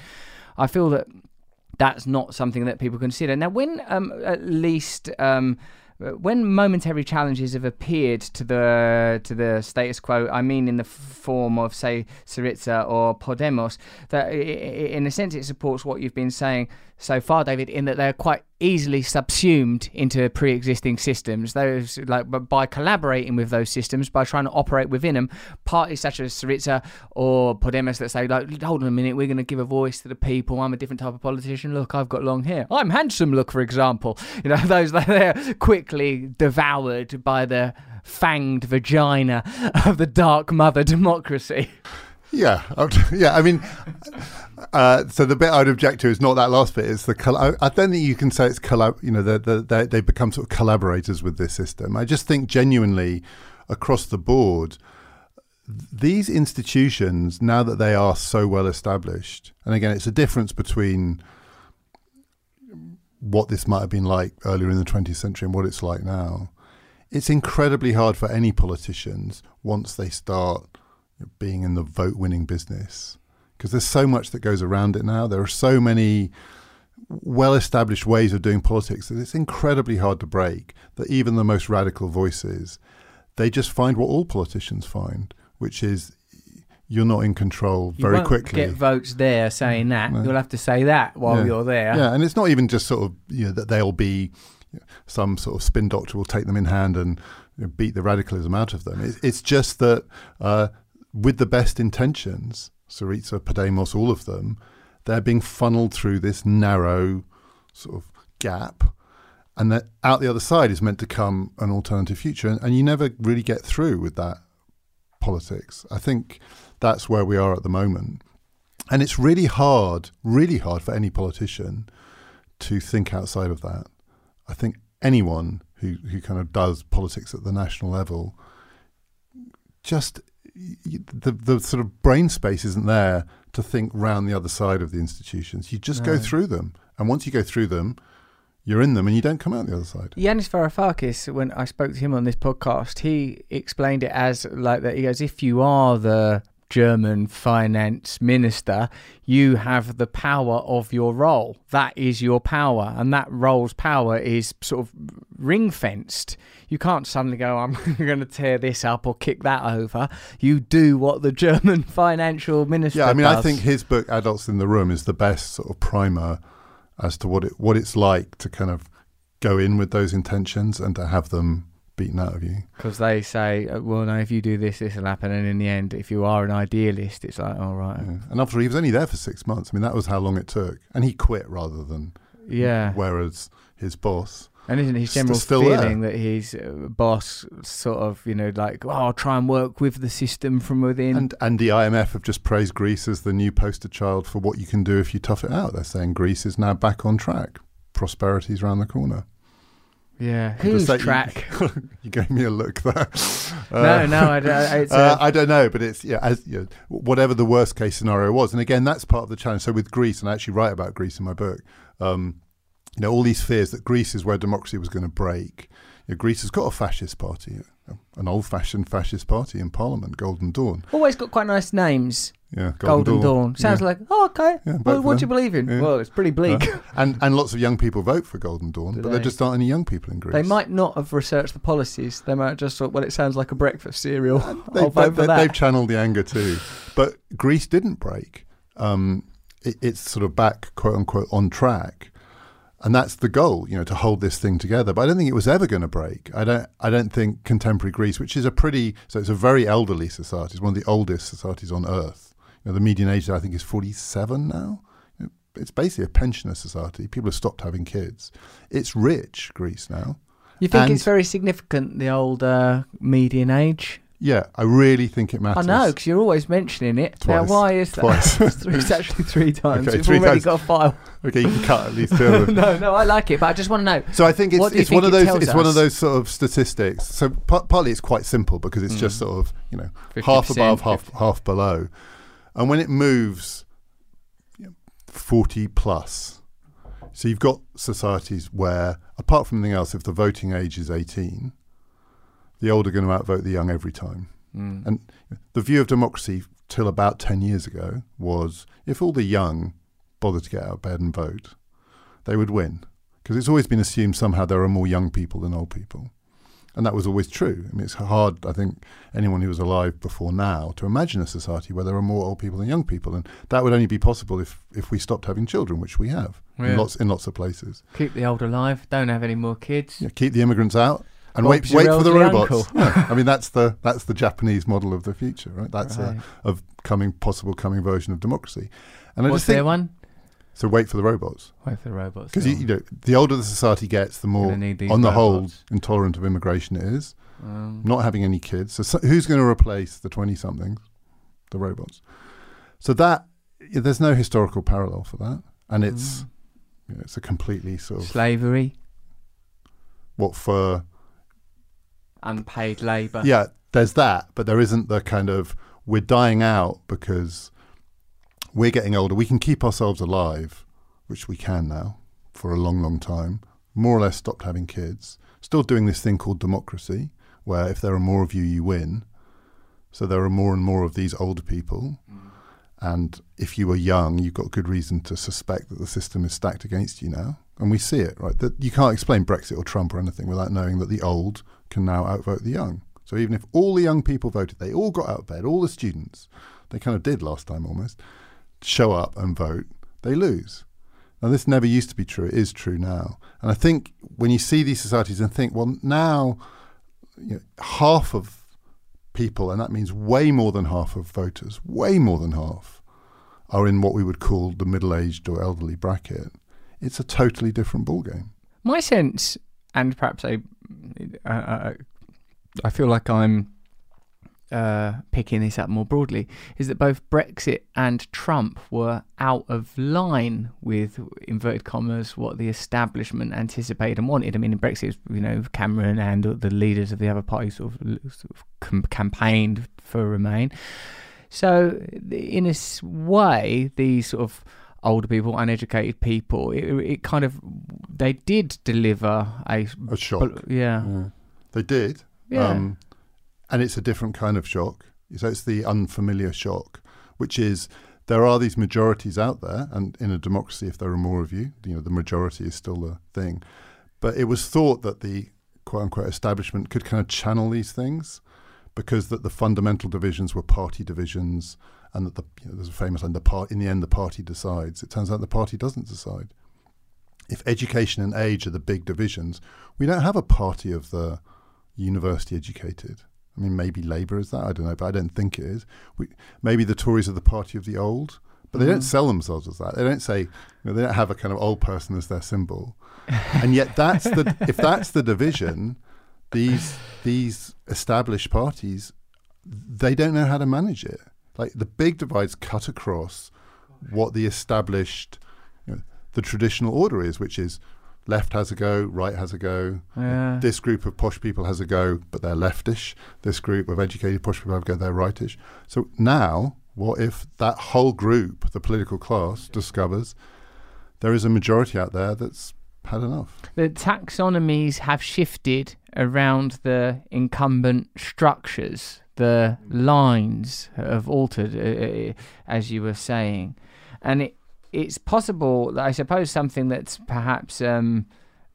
I feel that that's not something that people consider. Now, when um, at least. Um, when momentary challenges have appeared to the to the status quo, I mean in the form of say Syriza or Podemos, that in a sense it supports what you've been saying so far, David, in that they're quite easily subsumed into pre-existing systems. Those like b- by collaborating with those systems, by trying to operate within them, parties such as Syriza or Podemos that say like, hold on a minute, we're going to give a voice to the people. I'm a different type of politician. Look, I've got long hair. I'm handsome. Look, for example, you know those they're quickly devoured by the fanged vagina of the dark mother democracy. Yeah, yeah. I mean, uh, so the bit I'd object to is not that last bit. It's the I, don't think you can say it's collab. You know, the, the, they they become sort of collaborators with this system. I just think genuinely across the board, these institutions now that they are so well established, and again, it's a difference between what this might have been like earlier in the 20th century and what it's like now. It's incredibly hard for any politicians once they start being in the vote winning business because there's so much that goes around it now. There are so many well established ways of doing politics that it's incredibly hard to break. That even the most radical voices, they just find what all politicians find, which is you're not in control You very won't quickly. Get votes there saying that. No. You'll have to say that while Yeah. you're there. Yeah, and it's not even just sort of you know that they'll be some sort of spin doctor will take them in hand and you know, beat the radicalism out of them. It's, it's just that uh, with the best intentions, Syriza, Podemos, all of them, they're being funneled through this narrow sort of gap. And that out the other side is meant to come an alternative future. And, and you never really get through with that politics. I think that's where we are at the moment. And it's really hard, really hard for any politician to think outside of that. I think anyone who, who kind of does politics at the national level just the the sort of brain space isn't there to think round the other side of the institutions. You just go through them, and once you go through them, you're in them, and you don't come out the other side. Yanis Varoufakis, when I spoke to him on this podcast, he explained it as like that. He goes, if you are the German finance minister, you have the power of your role. That is your power, and that role's power is sort of ring fenced. You can't suddenly go, I'm going to tear this up or kick that over. You do what the German financial minister Yeah, I mean, I think his book "Adults in the Room" is the best sort of primer as to what it what it's like to kind of go in with those intentions and to have them beaten out of you. Because they say, uh, well, no, if you do this, this will happen. And in the end, if you are an idealist, it's like, all right. Yeah. And after he was only there for six months. I mean, that was how long it took, and he quit rather than Yeah. Whereas his boss, And isn't his general still there. feeling that his uh, boss sort of, you know, like, oh, I'll try and work with the system from within? and and the IMF have just praised Greece as the new poster child for what you can do if you tough it out. They're saying Greece is now back on track. Prosperity's around the corner. Yeah. Just Whose that you- track? You, gave me a look there. no, no, I, don't- it's, Uh, uh, I don't know, but it's yeah, as, you know, whatever the worst case scenario was, and again, that's part of the challenge. So with Greece, and I actually write about Greece in my book. Um, you know, all these fears that Greece is where democracy was going to break. You know, Greece has got a fascist party, an old-fashioned fascist party in Parliament, Golden Dawn. always got quite nice names. Yeah, Golden, Dawn. Sounds Yeah. like, oh, okay. Yeah, well, what do you believe in? Yeah. Well, it's pretty bleak. And and lots of young people vote for Golden Dawn, Do but there they? just aren't any young people in Greece. They might not have researched the policies. They might have just thought, well, it sounds like a breakfast cereal. They, I'll vote for they, that. have channeled the anger too, but Greece didn't break. Um, it, it's sort of back, quote unquote, on track, and that's the goal, you know, to hold this thing together. But I don't think it was ever going to break. I don't. I don't think contemporary Greece, which is a pretty, so it's a very elderly society, it's one of the oldest societies on earth. Know, the median age, I think, is forty-seven now. It's basically a pensioner society. People have stopped having kids. It's rich, Greece now. You think And- it's very significant, the old uh, median age? Yeah, I really think it matters. I know, because you're always mentioning it. Now, why is that? Twice. it's, actually three times. Okay, We've three already times. got a file. Okay, you can cut at least two of them. no, no, I like it, but I just want to know. So I think it's What do you it's one think of those it's one of those sort of statistics. So par- partly it's quite simple because it's just sort of you know half 50%, above, half half below, and when it moves forty plus, so you've got societies where apart from anything else, if the voting age is eighteen, the old are going to outvote the young every time. Mm. And the view of democracy till about 10 years ago was if all the young bother to get out of bed and vote, they would win. Because it's always been assumed somehow there are more young people than old people. And that was always true. I mean, it's hard, I think, anyone who was alive before now to imagine a society where there are more old people than young people. And that would only be possible if, if we stopped having children, which we have Yeah. in, lots, in lots of places. Keep the old alive. Don't have any more kids. Yeah, keep the immigrants out and Bob's wait, wait for the robots. Yeah, I mean, that's the that's the Japanese model of the future, right? That's Right. a of coming possible coming version of democracy. And I What's just think their one? So. Wait for the robots Wait for the robots. because you, you know the older the society gets, the more on the whole intolerant of immigration it is. Um, Not having any kids, so, so who's going to replace the twenty somethings? The robots. So that there's no historical parallel for that, and Mm. it's you know, it's a completely sort of slavery, what for unpaid labour. Yeah, there's that, but there isn't the kind of we're dying out because we're getting older. We can keep ourselves alive, which we can now for a long, long time. More or less stopped having kids. Still doing this thing called democracy, where if there are more of you, you win. So there are more and more of these older people. And if you were young, you've got good reason to suspect that the system is stacked against you now. And we see it, right? That you can't explain Brexit or Trump or anything without knowing that the old can now outvote the young. So even if all the young people voted, they all got out of bed, all the students, they kind of did last time almost, show up and vote, they lose. Now, this never used to be true. It is true now. And I think when you see these societies and think, well, now you know, half of people, and that means way more than half of voters, way more than half, are in what we would call the middle-aged or elderly bracket. It's a totally different ballgame. My sense, and perhaps I, uh, I feel like I'm uh, picking this up more broadly, is that both Brexit and Trump were out of line with inverted commas what the establishment anticipated and wanted. I mean, in Brexit, you know, Cameron and the leaders of the other parties sort of, sort of campaigned for Remain. So, in a way, these sort of older people, uneducated people, it, it kind of they did deliver a, A shock. yeah, Yeah. They did. Yeah. Um, and it's a different kind of shock. So it's the unfamiliar shock, which is there are these majorities out there, and in a democracy, if there are more of you, you know, the majority is still the thing. But it was thought that the quote unquote establishment could kind of channel these things because that the fundamental divisions were party divisions, and that the you know, there's a famous line: the part in the end, the party decides. It turns out the party doesn't decide. If education and age are the big divisions, we don't have a party of the university educated. I mean, maybe Labour is that. I don't know, but I don't think it is. We, maybe the Tories are the party of the old, but they don't mm. sell themselves as that. They don't say, you know, they don't have a kind of old person as their symbol. and yet, that's the if that's the division, these these established parties, they don't know how to manage it. Like the big divides cut across what the established, you know, the traditional order is, which is left has a go, right has a go. Yeah. This group of posh people has a go, but they're leftish. This group of educated posh people have a go, they're rightish. So now, what if that whole group, the political class, discovers there is a majority out there that's had enough? the taxonomies have shifted around the incumbent structures. The lines have altered, uh, uh, as you were saying, and it, it's possible that I suppose something that's perhaps um,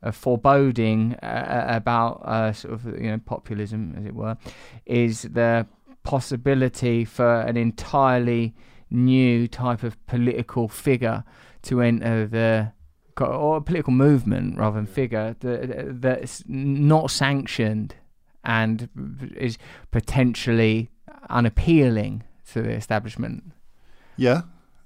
a foreboding uh, about uh, sort of you know populism, as it were, is the possibility for an entirely new type of political figure to enter the or a political movement rather than figure that that's not sanctioned and is potentially unappealing to the establishment. Yeah,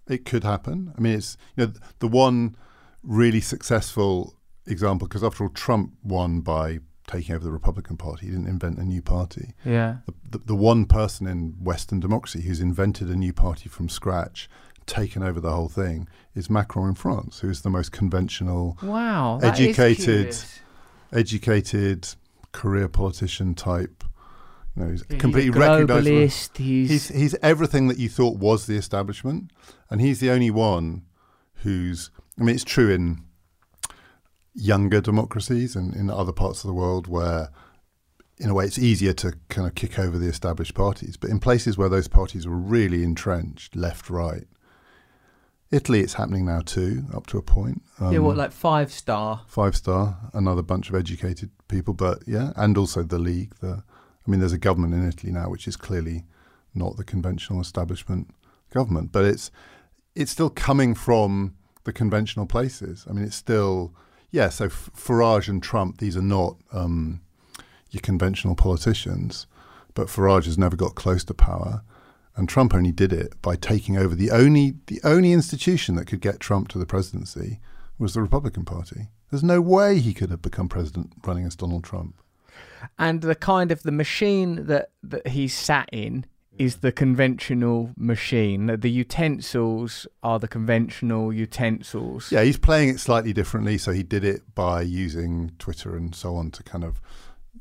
it could happen. I mean, it's you know the one really successful example because after all, Trump won by taking over the Republican Party. He didn't invent a new party. Yeah. The, the, the one person in Western democracy who's invented a new party from scratch, taken over the whole thing, is Macron in France, who is the most conventional, Wow. Educated. educated career politician type. Know, he's completely globalist. He's, He's he's everything that you thought was the establishment, and he's the only one who's. I mean, it's true in younger democracies and in other parts of the world where, in a way, it's easier to kind of kick over the established parties. But in places where those parties were really entrenched, left, right, Italy, it's happening now too, up to a point. Um, yeah, what like five star? five star, another bunch of educated people, but yeah, and also the league. The, I mean, there's a government in Italy now which is clearly not the conventional establishment government, but it's it's still coming from the conventional places. I mean, it's still yeah. So Farage and Trump, these are not um, your conventional politicians, but Farage has never got close to power. And Trump only did it by taking over the only the only institution that could get Trump to the presidency was the Republican Party. There's no way he could have become president running as Donald Trump. And the kind of the machine that that he's sat in is the conventional machine. The- The utensils are the conventional utensils. Yeah, he's playing it slightly differently. So he did it by using Twitter and so on to kind of.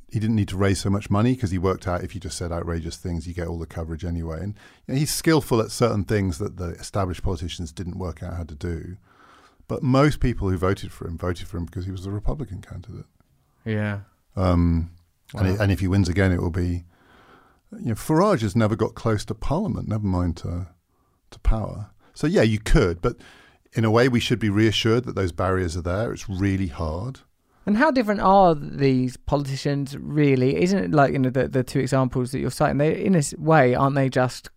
He didn't need to raise so much money because he worked out if you just said outrageous things, you get all the coverage anyway. And you know, he's skillful at certain things that the established politicians didn't work out how to do. But most people who voted for him voted for him because he was a Republican candidate. Yeah. Um, and, Wow. it, and if he wins again, it will be. You know, Farage has never got close to Parliament, never mind to to power. So yeah, you could, but in a way, we should be reassured that those barriers are there. It's really hard. And how different are these politicians really? Isn't it like you know the the two examples that you're citing? They in a way aren't they just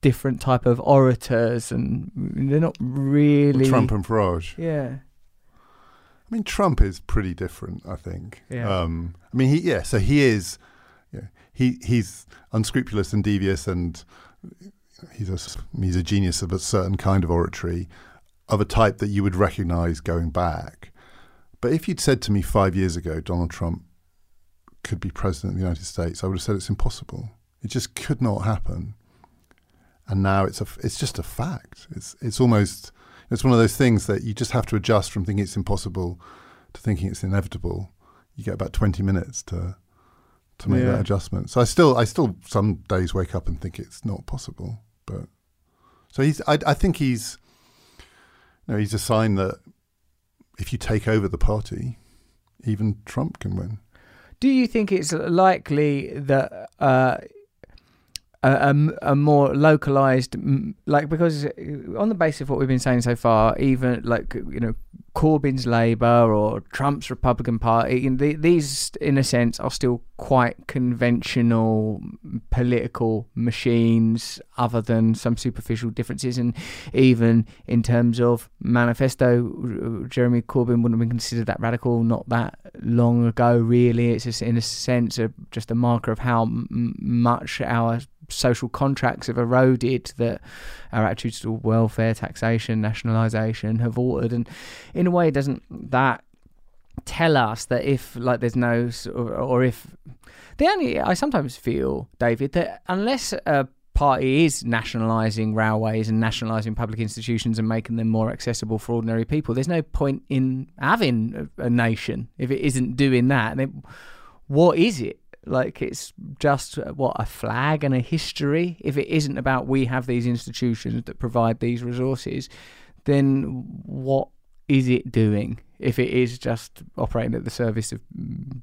different type of orators, and they're not really Trump and Farage. Yeah. I mean, Trump is pretty different. I think. Yeah. Um, I mean, he yeah. So he is. Yeah, he he's unscrupulous and devious, and he's a he's a genius of a certain kind of oratory, of a type that you would recognise going back. But if you'd said to me five years ago, Donald Trump could be president of the United States, I would have said it's impossible. It just could not happen. And now it's a it's just a fact. It's it's almost it's one of those things that you just have to adjust from thinking it's impossible to thinking it's inevitable. You get about twenty minutes to to make Yeah. that adjustment. So I still I still some days wake up and think it's not possible. But so he's I, I think he's you know, he's a sign that if you take over the party, even Trump can win. Do you think it's likely that uh, a, a, a more localized, like because on the basis of what we've been saying so far, even like you know Corbyn's Labour or Trump's Republican Party, the- these in a sense are still quite conventional political machines, other than some superficial differences, and even in terms of manifesto, Jeremy Corbyn wouldn't have been considered that radical not that long ago. Really, it's just in a sense a, just a marker of how m- much our social contracts have eroded, that our attitudes to welfare, taxation, nationalisation have altered, and in a way, doesn't that tell us that if like there's no or, if the only I sometimes feel, David, that unless a party is nationalising railways and nationalising public institutions and making them more accessible for ordinary people, there's no point in having a, nation if it isn't doing that. What is it? Like it's just what a flag and a history. If it isn't about we have these institutions that provide these resources, then what is it doing? If it is just operating at the service of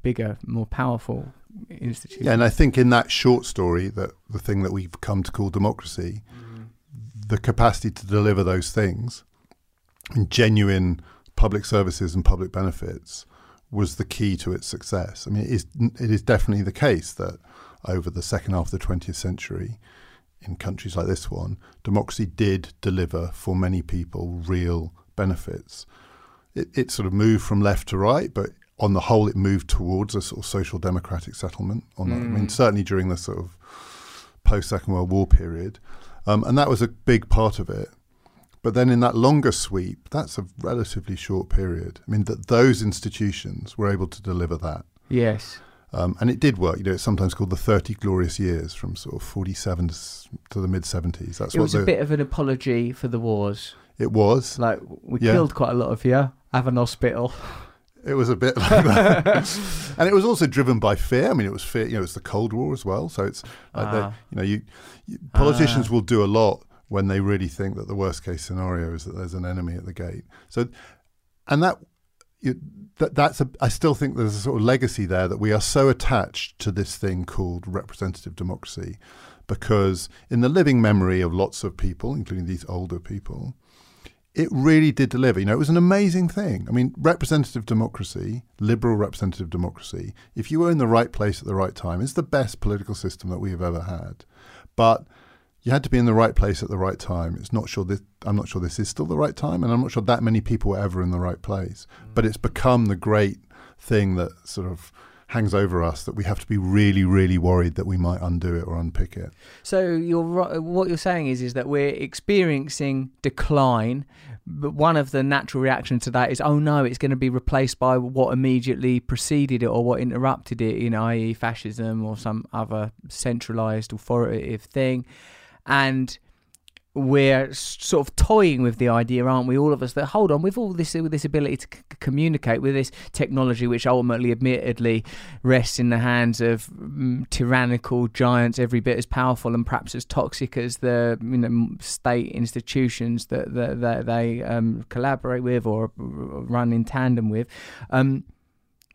bigger, more powerful institutions. Yeah, and I think in that short story, that the thing that we've come to call democracy, mm. the capacity to deliver those things, and genuine public services and public benefits, was the key to its success. I mean, it is it is definitely the case that over the second half of the 20th century, in countries like this one, democracy did deliver for many people real benefits. It, it sort of moved from left to right, but on the whole, it moved towards a sort of social democratic settlement. On that. I mean, certainly during the sort of post Second World War period, um, and that was a big part of it. But then in that longer sweep, that's a relatively short period. I mean, that those institutions were able to deliver that. Yes. Um, and it did work. You know, it's sometimes called the 30 glorious years from sort of 47 to, to the mid 70s. That's It what was the, a bit of an apology for the wars. it was. Like we Yeah. killed quite a lot of you. Have an hospital. It was a bit like that. and it was also driven by fear. I mean, it was fear, you know, it's the Cold War as well. So it's like, the, Ah. you know, you, you politicians will do a lot when they really think that the worst case scenario is that there's an enemy at the gate. So, and that, you, that that's a, I still think there's a sort of legacy there that we are so attached to this thing called representative democracy because in the living memory of lots of people, including these older people, it really did deliver. You know, it was an amazing thing. I mean, representative democracy, liberal representative democracy, if you were in the right place at the right time, is the best political system that we have ever had. But you had to be in the right place at the right time. It's not sure this, I'm not sure this is still the right time, and I'm not sure that many people were ever in the right place. Mm. But it's become the great thing that sort of hangs over us that we have to be really, really worried that we might undo it or unpick it. So you're what you're saying is is that we're experiencing decline, but one of the natural reactions to that is, oh no, it's going to be replaced by what immediately preceded it or what interrupted it, you know, i.e., fascism or some other centralized authoritative thing, and we're sort of toying with the idea, aren't we? All of us that hold on with all this with this ability to c- communicate with this technology, which ultimately, admittedly, rests in the hands of mm, tyrannical giants, every bit as powerful and perhaps as toxic as the you know state institutions that that, that they um, collaborate with or run in tandem with. Um,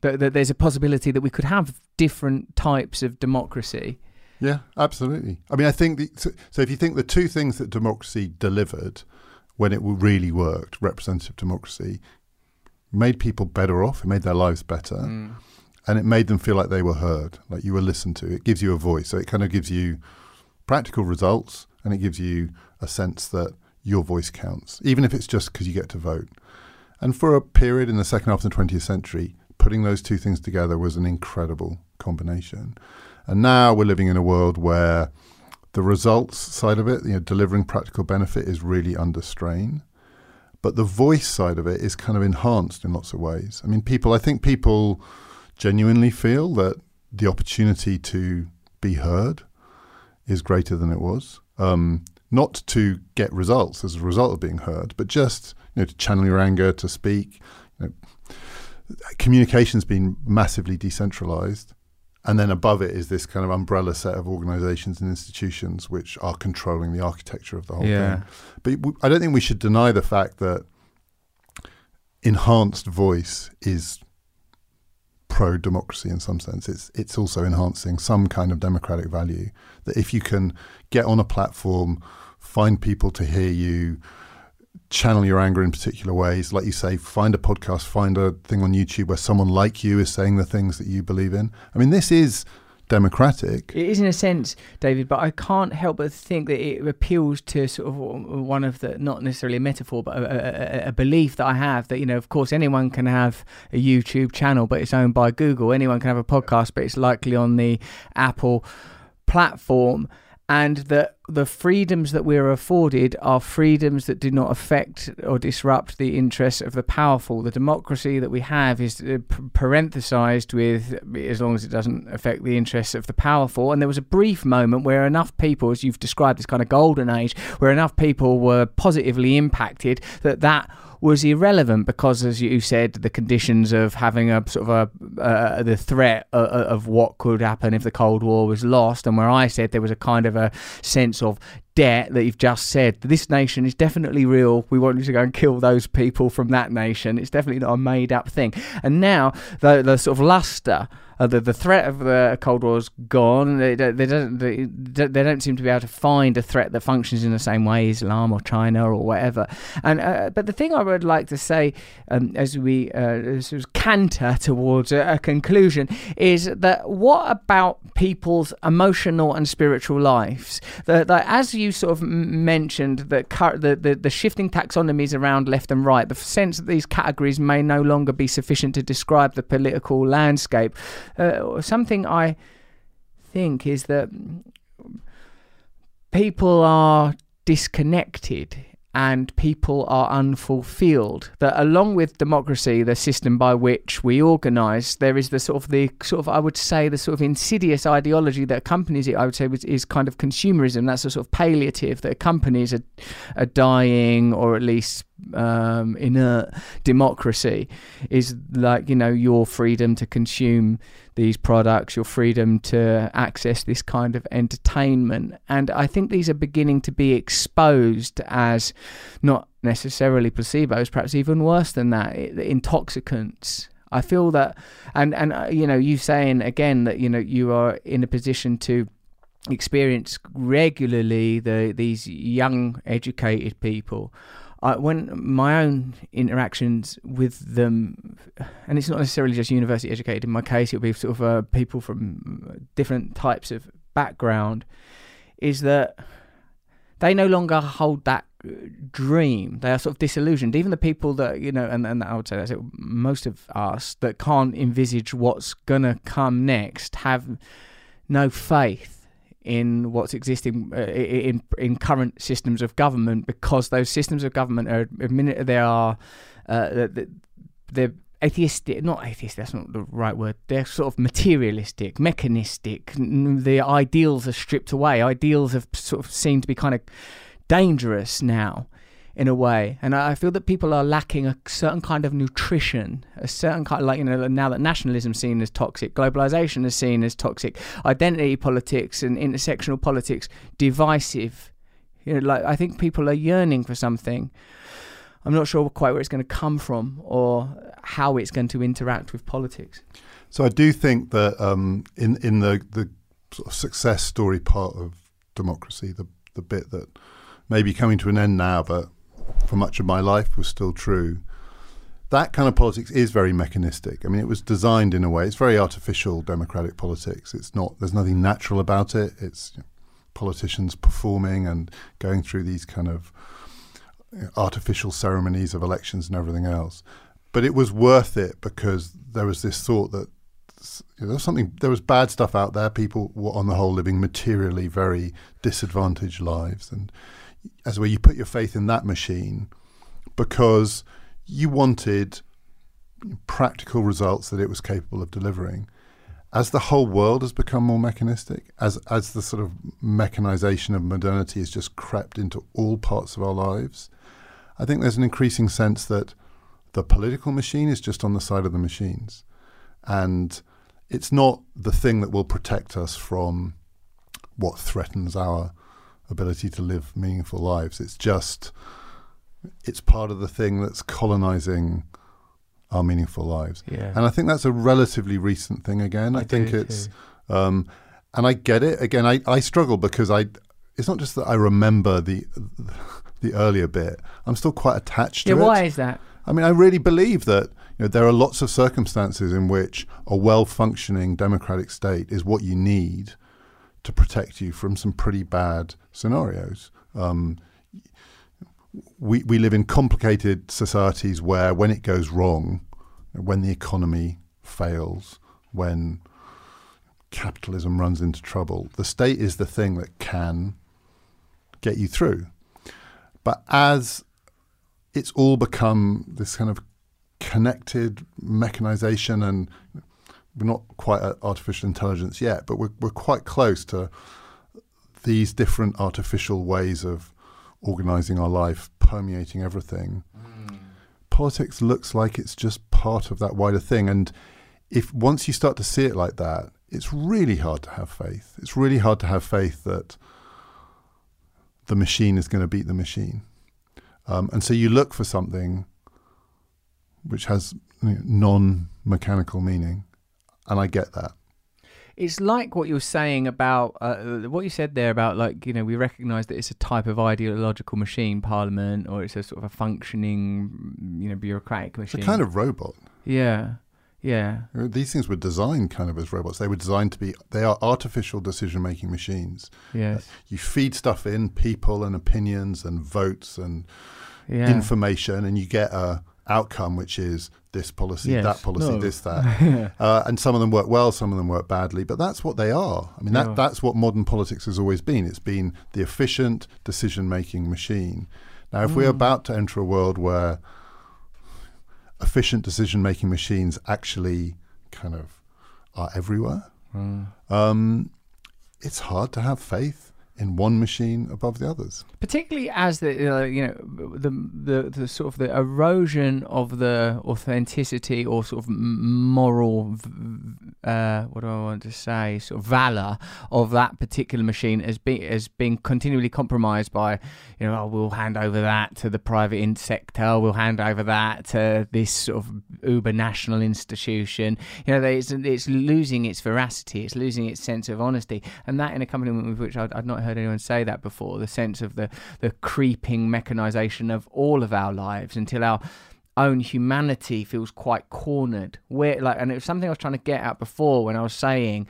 but that there's a possibility that we could have different types of democracy. Yeah, absolutely. I mean, I think the, so, so. If you think the two things that democracy delivered when it really worked, representative democracy, made people better off. It made their lives better, mm. and it made them feel like they were heard, like you were listened to. It gives you a voice. So it kind of gives you practical results, and it gives you a sense that your voice counts, even if it's just because you get to vote. And for a period in the second half of the 20th century, putting those two things together was an incredible combination. And now we're living in a world where the results side of it, you know, delivering practical benefit is really under strain. But the voice side of it is kind of enhanced in lots of ways. I mean, people, I think people genuinely feel that the opportunity to be heard is greater than it was. Um, not to get results as a result of being heard, but just you know, to channel your anger, to speak. You know, communication's been massively decentralized. And then above it is this kind of umbrella set of organizations and institutions which are controlling the architecture of the whole Yeah. thing. But I don't think we should deny the fact that enhanced voice is pro democracy in some sense. It's it's also enhancing some kind of democratic value. That if you can get on a platform, find people to hear you, channel your anger in particular ways, like you say, find a podcast, find a thing on YouTube where someone like you is saying the things that you believe in. I mean, this is democratic. It is in a sense, David, but I can't help but think that it appeals to sort of one of the not necessarily a metaphor, but a, a, a belief that I have that you know, of course, anyone can have a YouTube channel, but it's owned by Google. Anyone can have a podcast, but it's likely on the Apple platform. And that the freedoms that we're afforded are freedoms that do not affect or disrupt the interests of the powerful. The democracy that we have is uh, parenthesized with as long as it doesn't affect the interests of the powerful. And there was a brief moment where enough people, as you've described, this kind of golden age, where enough people were positively impacted that that was irrelevant because, as you said, the conditions of having a sort of a uh, uh the threat of, of what could happen if the Cold War was lost, and where I said there was a kind of a sense of debt that you've just said. This nation is definitely real. We want you to go and kill those people from that nation. It's definitely not a made up thing. And now the the sort of luster. Uh, the the threat of the Cold War is gone. They, they, don't they, they don't seem to be able to find a threat that functions in the same way, as Islam or China or whatever. And uh, but the thing I would like to say um, as we uh, sort canter towards a, a conclusion is that what about people's emotional and spiritual lives? That, as you sort of mentioned, that the, the the shifting taxonomies around left and right, the sense that these categories may no longer be sufficient to describe the political landscape. Uh, something I think is that people are disconnected and people are unfulfilled. That along with democracy, the system by which we organise, there is the sort of the sort of I would say the sort of insidious ideology that accompanies it. I would say was, is kind of consumerism. That's a sort of palliative that accompanies a, a dying or at least um, inert democracy. Is like you know your freedom to consume these products, your freedom to access this kind of entertainment. And I think these are beginning to be exposed as not necessarily placebos, perhaps even worse than that, intoxicants. I feel that, and and uh, you know, you saying again that you know you are in a position to experience regularly the these young educated people I, when my own interactions with them, and it's not necessarily just university educated. In my case, it'll be sort of uh, people from different types of background. Is that they no longer hold that dream. They are sort of disillusioned. Even the people that you know, and, and I would say that's it, most of us that can't envisage what's gonna come next have no faith in what's existing uh, in in current systems of government because those systems of government are they are uh, they're atheistic not atheistic that's not the right word they're sort of materialistic mechanistic the ideals are stripped away ideals have sort of seemed to be kind of dangerous now in a way. And I feel that people are lacking a certain kind of nutrition, a certain kind of like, you know, now that nationalism is seen as toxic, globalization is seen as toxic, identity politics and intersectional politics divisive. You know, like I think people are yearning for something. I'm not sure quite where it's going to come from or how it's going to interact with politics. So I do think that um, in in the the sort of success story part of democracy, the the bit that may be coming to an end now, but for much of my life was still true. That kind of politics is very mechanistic. I mean, it was designed in a way. It's very artificial democratic politics. It's not. There's nothing natural about it. It's you know, politicians performing and going through these kind of artificial ceremonies of elections and everything else. But it was worth it because there was this thought that there was something, there was bad stuff out there. People were on the whole living materially very disadvantaged lives, and as where you put your faith in that machine because you wanted practical results that it was capable of delivering. As the whole world has become more mechanistic, as as the sort of mechanization of modernity has just crept into all parts of our lives, I think there's an increasing sense that the political machine is just on the side of the machines, and it's not the thing that will protect us from what threatens our ability to live meaningful lives. It's just it's part of the thing that's colonizing our meaningful lives. Yeah. And I think that's a relatively recent thing again. I, I think it's, um, and I get it. Again, I, I struggle because I it's not just that I remember the the earlier bit. I'm still quite attached to yeah, it. why is that? I mean, I really believe that you know there are lots of circumstances in which a well-functioning democratic state is what you need to protect you from some pretty bad scenarios. Um, we we live in complicated societies where when it goes wrong, when the economy fails, when capitalism runs into trouble, the state is the thing that can get you through. But as it's all become this kind of connected mechanization and we're not quite at artificial intelligence yet, but we're, we're quite close to these different artificial ways of organizing our life, permeating everything. Politics looks like it's just part of that wider thing. And if once you start to see it like that, it's really hard to have faith. It's really hard to have faith that the machine is going to beat the machine. Um, and so you look for something which has you know, non-mechanical meaning, and I get that. It's like what you were saying about uh, what you said there about like you know we recognise that it's a type of ideological machine, Parliament, or it's a sort of a functioning you know bureaucratic machine. It's a kind of robot. yeah, yeah, These things were designed kind of as robots. They were designed to be. They are artificial decision-making machines. yes, You feed stuff in, people and opinions and votes and yeah. information, and you get a outcome which is this policy, Yes. that policy, No. this, that. uh, and some of them work well, some of them work badly, but that's what they are. I mean, that, Yeah. that's what modern politics has always been. It's been the efficient decision making machine. Now, if Mm. we're about to enter a world where efficient decision making machines actually kind of are everywhere, Mm. um, it's hard to have faith in one machine above the others. particularly as the uh, you know the, the the sort of the erosion of the authenticity or sort of moral uh, what do I want to say sort of valor of that particular machine has been has been continually compromised by you know oh, we'll hand over that to the private sector we'll hand over that to this sort of uber national institution you know it's, it's losing its veracity it's losing its sense of honesty and that in a company with which I'd, I'd not heard anyone say that before the sense of the the creeping mechanization of all of our lives until our own humanity feels quite cornered. Where like and it was something I was trying to get at before when I was saying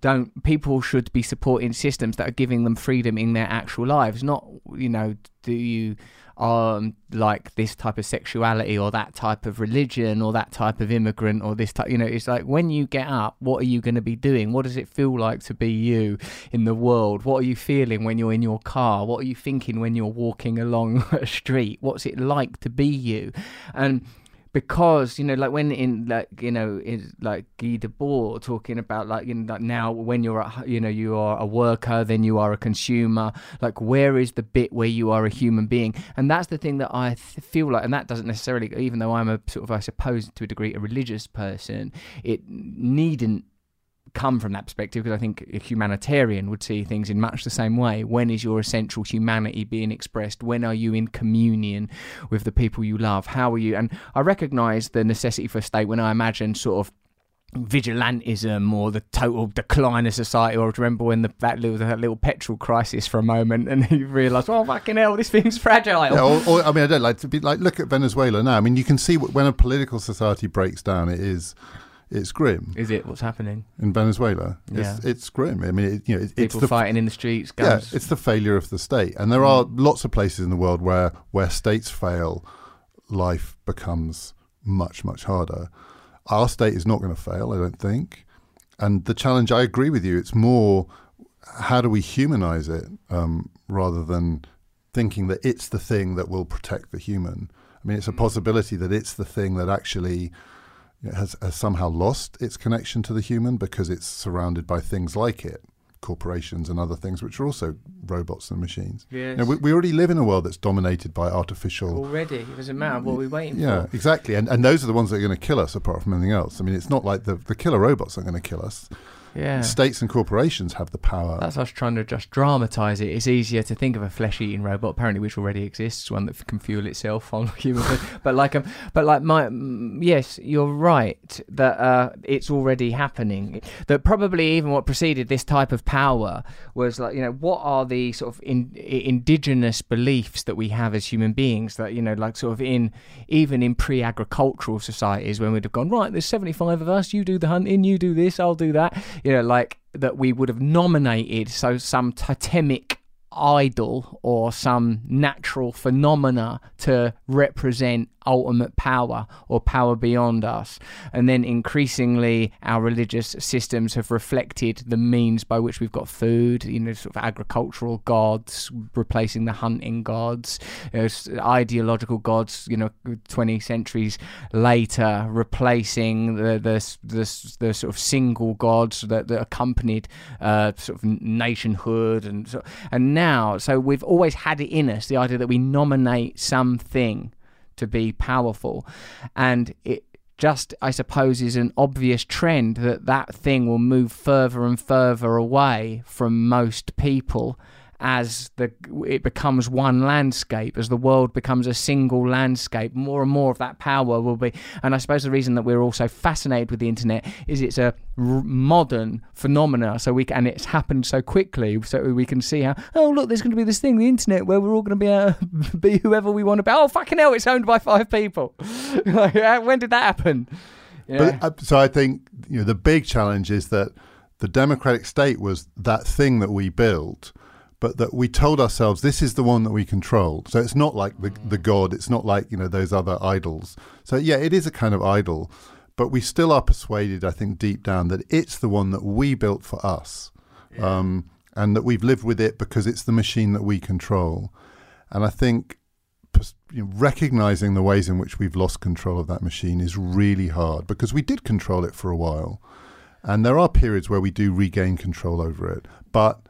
don't people should be supporting systems that are giving them freedom in their actual lives not you know do you um like this type of sexuality or that type of religion or that type of immigrant or this type you know it's like when you get up what are you going to be doing? What does it feel like to be you in the world? What are you feeling when you're in your car? What are you thinking when you're walking along a street? What's it like to be you? And because you know like when in like you know is like Guy Debord talking about like you know like now when you're at, you know you are a worker then you are a consumer like where is the bit where you are a human being? And that's the thing that I th- feel like and that doesn't necessarily even though I'm a sort of I suppose to a degree a religious person it needn't come from that perspective because I think a humanitarian would see things in much the same way. When is your essential humanity being expressed? When are you in communion with the people you love? How are you? And I recognise the necessity for state when I imagine sort of vigilantism or the total decline of society or remember when the, that little that little petrol crisis for a moment and you realise oh fucking hell this thing's fragile Yeah, or, or, I mean, I don't like to be like look at Venezuela now. I mean, you can see when a political society breaks down, it is it's grim. Is it what's happening? In Venezuela, it's, Yeah. it's grim. I mean, it, you know, it, it's People the fighting in the streets, yeah, it's the failure of the state, and there are lots of places in the world where where states fail, life becomes much much harder. Our state is not going to fail, I don't think. And the challenge, I agree with you. It's more how do we humanize it um, rather than thinking that it's the thing that will protect the human. I mean, it's a possibility that it's the thing that actually has, has somehow lost its connection to the human because it's surrounded by things like it, corporations and other things, which are also robots and machines. Yes. You know, we, we already live in a world that's dominated by artificial. Already, it doesn't matter what we're waiting Yeah, for. Yeah, exactly. And and those are the ones that are going to kill us apart from anything else. I mean, it's not like the, the killer robots are going to kill us. Yeah. States and corporations have the power. That's us trying to just dramatise it. It's easier to think of a flesh-eating robot, apparently, which already exists, one that can fuel itself on human. but like, um, but like my, mm, yes, you're right that uh, it's already happening. That probably even what preceded this type of power was like, you know, what are the sort of in, indigenous beliefs that we have as human beings? That you know, like sort of in even in pre-agricultural societies, when we'd have gone right, there's 75 of us, you do the hunting, you do this, I'll do that. You know, like that we would have nominated so some totemic idol or some natural phenomena to represent ultimate power or power beyond us. And then increasingly, our religious systems have reflected the means by which we've got food, you know, sort of agricultural gods replacing the hunting gods, you know, ideological gods, you know, 20 centuries later, replacing the, the, the, the sort of single gods that, that accompanied uh, sort of nationhood. And, and now, so we've always had it in us the idea that we nominate something to be powerful. And it just, I suppose, is an obvious trend that that thing will move further and further away from most people as the it becomes one landscape as the world becomes a single landscape more and more of that power will be. And i suppose the reason that we're also fascinated with the internet is it's a modern phenomena so we and it's happened so quickly so we can see how oh look there's going to be this thing the internet where we're all going to be to be whoever we want to be. Oh fucking hell it's owned by five people. Like, uh, when did that happen? Yeah. But uh, so I think you know the big challenge is that the democratic state was that thing that we built, but that we told ourselves this is the one that we control. So it's not like the the god. It's not like you know those other idols. So yeah, it is a kind of idol, but we still are persuaded, I think, deep down that it's the one that we built for us, um, and that we've lived with it because it's the machine that we control. And I think you know, recognizing the ways in which we've lost control of that machine is really hard because we did control it for a while. And there are periods where we do regain control over it. But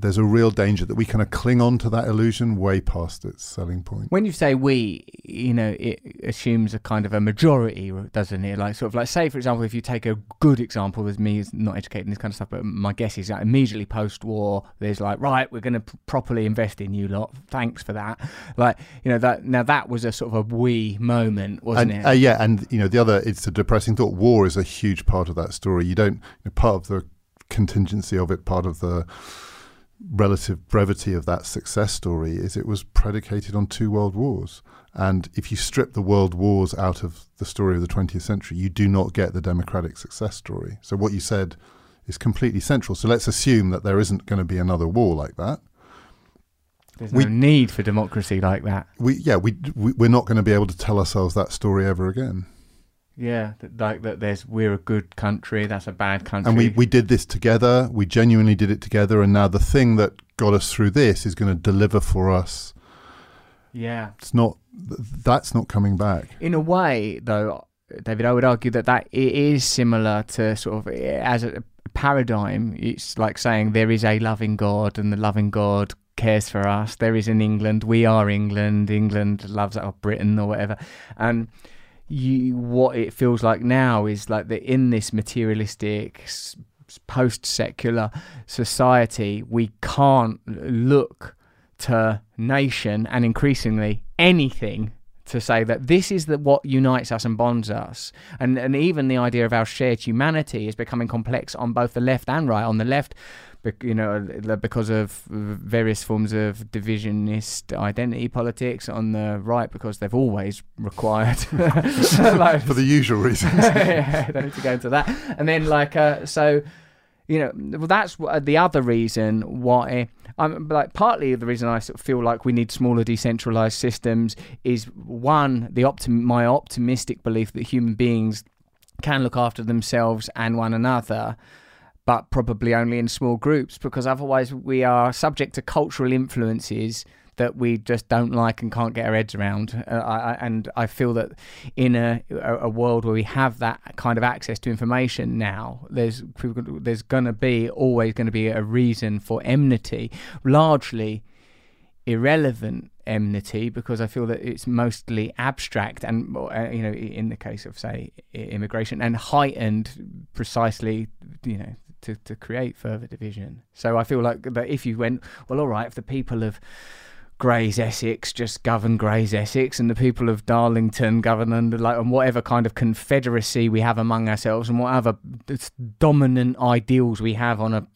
there's a real danger that we kind of cling on to that illusion way past its selling point. When you say we, you know, it assumes a kind of a majority, doesn't it? Like, sort of like, say, for example, if you take a good example with me, not educated in this kind of stuff, but my guess is that immediately post war, there's like, right, we're going to p- properly invest in you lot. Thanks for that. Like, you know, that now that was a sort of a we moment, wasn't and it? uh, yeah, and you know the other, it's a depressing thought. War is a huge part of that story. You don't you know, part of the contingency of it, part of the relative brevity of that success story is it was predicated on two world wars. And if you strip the world wars out of the story of the 20th century, you do not get the democratic success story. So what you said is completely central. So let's assume that there isn't going to be another war like that. There's we- no need for democracy like that. We yeah, we, we we're not going to be able to tell ourselves that story ever again. Yeah, that, like that. There's we're a good country. That's a bad country. And we, we did this together. We genuinely did it together. And now the thing that got us through this is going to deliver for us. yeah. It's not, that's not coming back. in a way, though, David, I would argue that that it is similar to sort of as a paradigm. It's like saying there is a loving God, and the loving God cares for us. There is an England. We are England. England loves our Britain or whatever, and. You, what it feels like now is like that in this materialistic post-secular society we can't look to nation and increasingly anything to say that this is the, what unites us and bonds us, and and even the idea of our shared humanity is becoming complex on both the left and right. On the left, you know, because of various forms of divisionist identity politics. On the right, because they've always required, like, For the usual reasons. yeah, I don't need to go into that. And then, like, uh, so, you know, well, that's the other reason why. I'm like partly the reason I sort of feel like we need smaller decentralized systems is one the optim- my optimistic belief that human beings can look after themselves and one another but probably only in small groups because otherwise we are subject to cultural influences that we just don't like and can't get our heads around. Uh, I, and I feel that in a, a a world where we have that kind of access to information now, there's there's going to be always going to be a reason for enmity, largely irrelevant enmity because I feel that it's mostly abstract and uh, you know in the case of say immigration and heightened precisely you know to, to create further division. So I feel like that if you went well all right if the people of Grays Essex just govern Grays Essex, and the people of Darlington govern under like and whatever kind of confederacy we have among ourselves, and whatever dominant ideals we have on a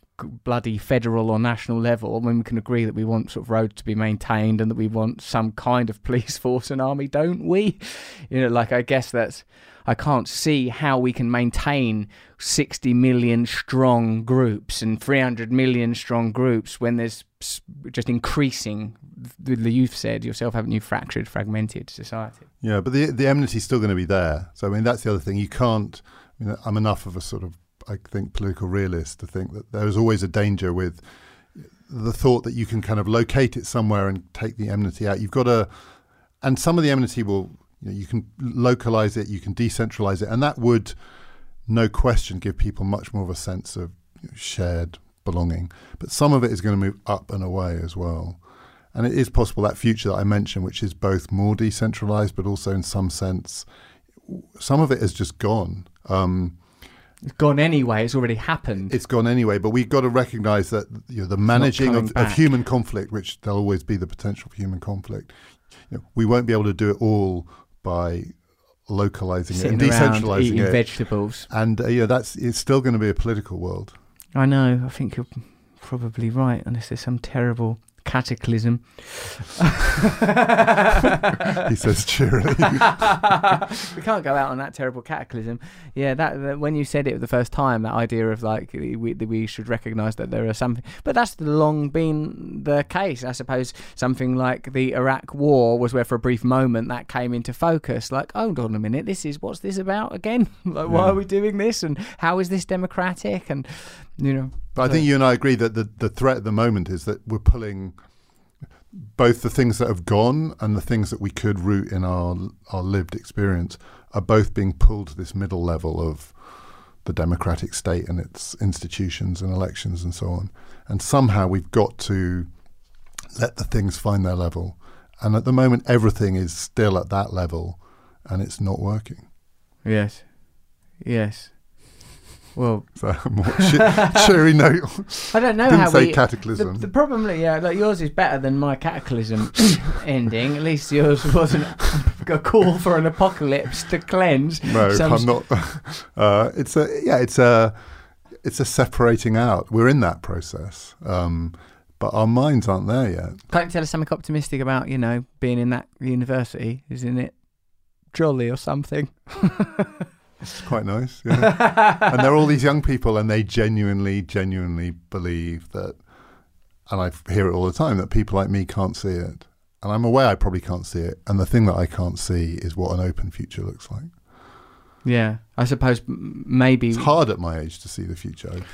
bloody federal or national level. When we can agree that we want sort of roads to be maintained and that we want some kind of police force and army, don't we? You know, like I guess that's. I can't see how we can maintain 60 million strong groups and 300 million strong groups when there's just increasing, you've said yourself, haven't you, fractured, fragmented society. Yeah, but the the enmity's still going to be there. So I mean, that's the other thing. You can't. I mean, I'm enough of a sort of, I think, political realist to think that there is always a danger with the thought that you can kind of locate it somewhere and take the enmity out. You've got to, and some of the enmity will, you, know, you can localize it, you can decentralize it, and that would, no question, give people much more of a sense of shared belonging. But some of it is going to move up and away as well. And it is possible that future that I mentioned, which is both more decentralized, but also in some sense, some of it has just gone. Um, It's gone anyway. It's already happened. it's gone anyway, but we've got to recognize that you know, the managing of, of human conflict, which there'll always be the potential for human conflict, you know, we won't be able to do it all by localizing it Sitting and around decentralizing eating it. vegetables. and uh, yeah, that's it's still going to be a political world. I know. I think you're probably right, unless there's some terrible cataclysm. He says cheerily. we can't go out on that terrible cataclysm. Yeah, that, that when you said it the first time, that idea of like we we should recognise that there are something, but that's long been the case. I suppose something like the Iraq War was where for a brief moment that came into focus. Like, hold on a minute, this is what's this about again? like, why are we doing this? And how is this democratic? And you know, But I think you and I agree that the, the threat at the moment is that we're pulling both the things that have gone and the things that we could root in our our lived experience are both being pulled to this middle level of the democratic state and its institutions and elections and so on. And somehow we've got to let the things find their level. And at the moment, everything is still at that level, and it's not working. yes, yes. Well, So, a more che- cheery note. I don't know Didn't how say we. cataclysm. The, the problem, yeah, like yours is better than my cataclysm ending. At least yours wasn't a call for an apocalypse to cleanse. No, some I'm not. Uh, it's a yeah, it's a it's a separating out. We're in that process, um, but our minds aren't there yet. Can't you tell us something optimistic about you know being in that university? Isn't it jolly or something? It's quite nice. Yeah. and there are all these young people, and they genuinely, genuinely believe that. And I hear it all the time that people like me can't see it, and I'm aware I probably can't see it. And the thing that I can't see is what an open future looks like. Yeah, I suppose maybe. It's hard at my age to see the future open,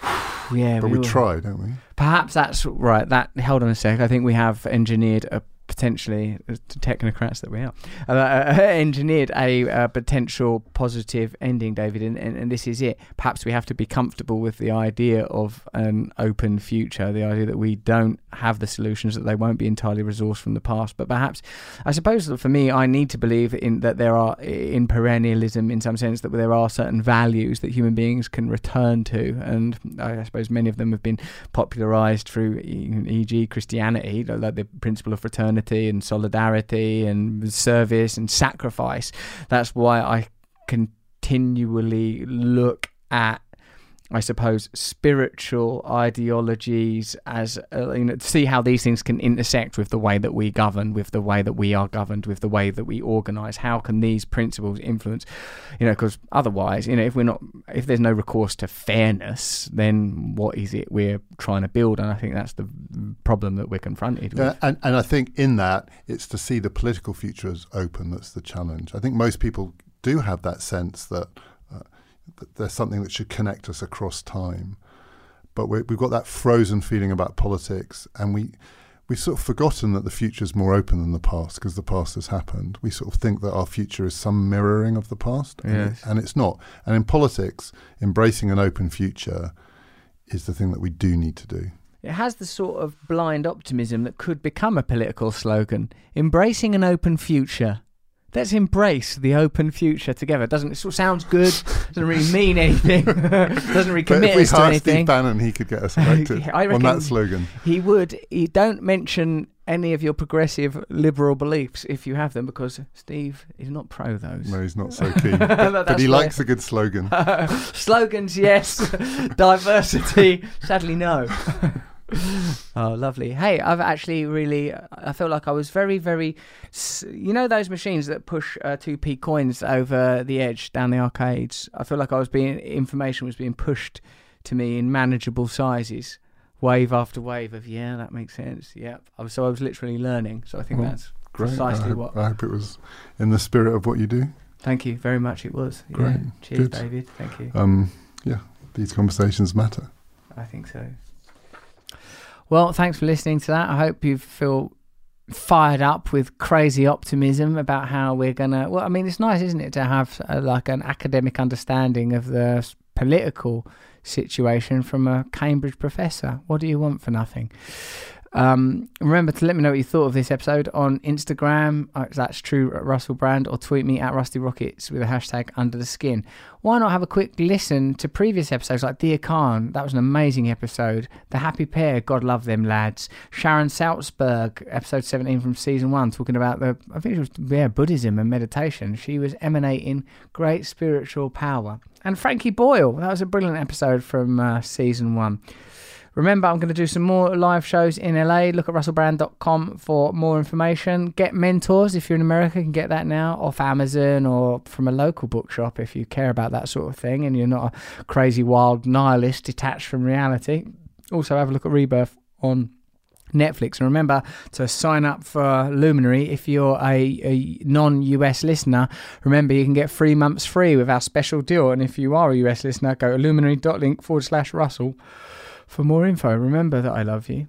Yeah, but we all- try, don't we? Perhaps that's right. That hold on a sec. I think we have engineered a potentially uh, technocrats that we are uh, uh, engineered a uh, potential positive ending, David, and, and, and this is it. Perhaps we have to be comfortable with the idea of an open future, the idea that we don't have the solutions, that they won't be entirely resourced from the past. But perhaps, I suppose for me, I need to believe in that there are in perennialism, in some sense, that there are certain values that human beings can return to, and I suppose many of them have been popularized through, e.g., Christianity, like the principle of fraternity loyalty and solidarity and service and sacrifice. That's why I continually look at I suppose, spiritual ideologies as uh, you know, to see how these things can intersect with the way that we govern, with the way that we are governed, with the way that we organise. How can these principles influence? You know, because otherwise, you know, if we're not, if there's no recourse to fairness, then what is it we're trying to build? And I think that's the problem that we're confronted with. Yeah, and, and I think in that, it's to see the political future as open that's the challenge. I think most people do have that sense that there's something that should connect us across time. But we have got that frozen feeling about politics, and we we've sort of forgotten that the future is more open than the past because the past has happened. We sort of think that our future is some mirroring of the past, yes. and, and it's not. And in politics, embracing an open future is the thing that we do need to do. It has the sort of blind optimism that could become a political slogan. Embracing an open future let's embrace the open future together. Doesn't it sort of sounds good? Doesn't really mean anything. doesn't really commit us to anything. Steve Bannon, he could get us elected on that slogan. He would. He don't mention any of your progressive liberal beliefs if you have them because Steve is not pro those. No, he's not so keen. but, but he likes a good slogan. Slogans, yes. Diversity, sadly, no. oh, lovely. Hey, I've actually really, I feel like I was very, very, you know, those machines that push uh, 2p coins over the edge down the arcades. I feel like I was being, information was being pushed to me in manageable sizes, wave after wave of, yeah, that makes sense. Yep. So I was literally learning. So I think well, that's great. precisely I hope, what. I hope it was in the spirit of what you do. Thank you very much. It was. Great. Yeah. Cheers, Good. David. Thank you. Um, yeah, these conversations matter. I think so. Well, thanks for listening to that. I hope you feel fired up with crazy optimism about how we're gonna. Well, I mean, it's nice, isn't it, to have a, like an academic understanding of the political situation from a Cambridge professor. What do you want for nothing? Um, remember to let me know what you thought of this episode on Instagram. Uh, that's Trew, Russell Brand, or tweet me at Rusty Rockets with a hashtag Under the Skin. Why not have a quick listen to previous episodes like Deeyah Khan? That was an amazing episode. The Happy Pear, God love them lads. Sharon Salzberg, episode 17 from season one, talking about the I think it was yeah Buddhism and meditation. She was emanating great spiritual power. And Frankie Boyle, that was a brilliant episode from uh, season one. Remember, I'm going to do some more live shows in LA. Look at russellbrand.com for more information. Get mentors if you're in America, you can get that now off Amazon or from a local bookshop if you care about that sort of thing and you're not a crazy wild nihilist detached from reality. Also, have a look at Rebirth on Netflix. And remember to sign up for Luminary if you're a, a non US listener. Remember, you can get three months free with our special deal. And if you are a US listener, go to luminary.link forward slash Russell for more info, remember that I love you.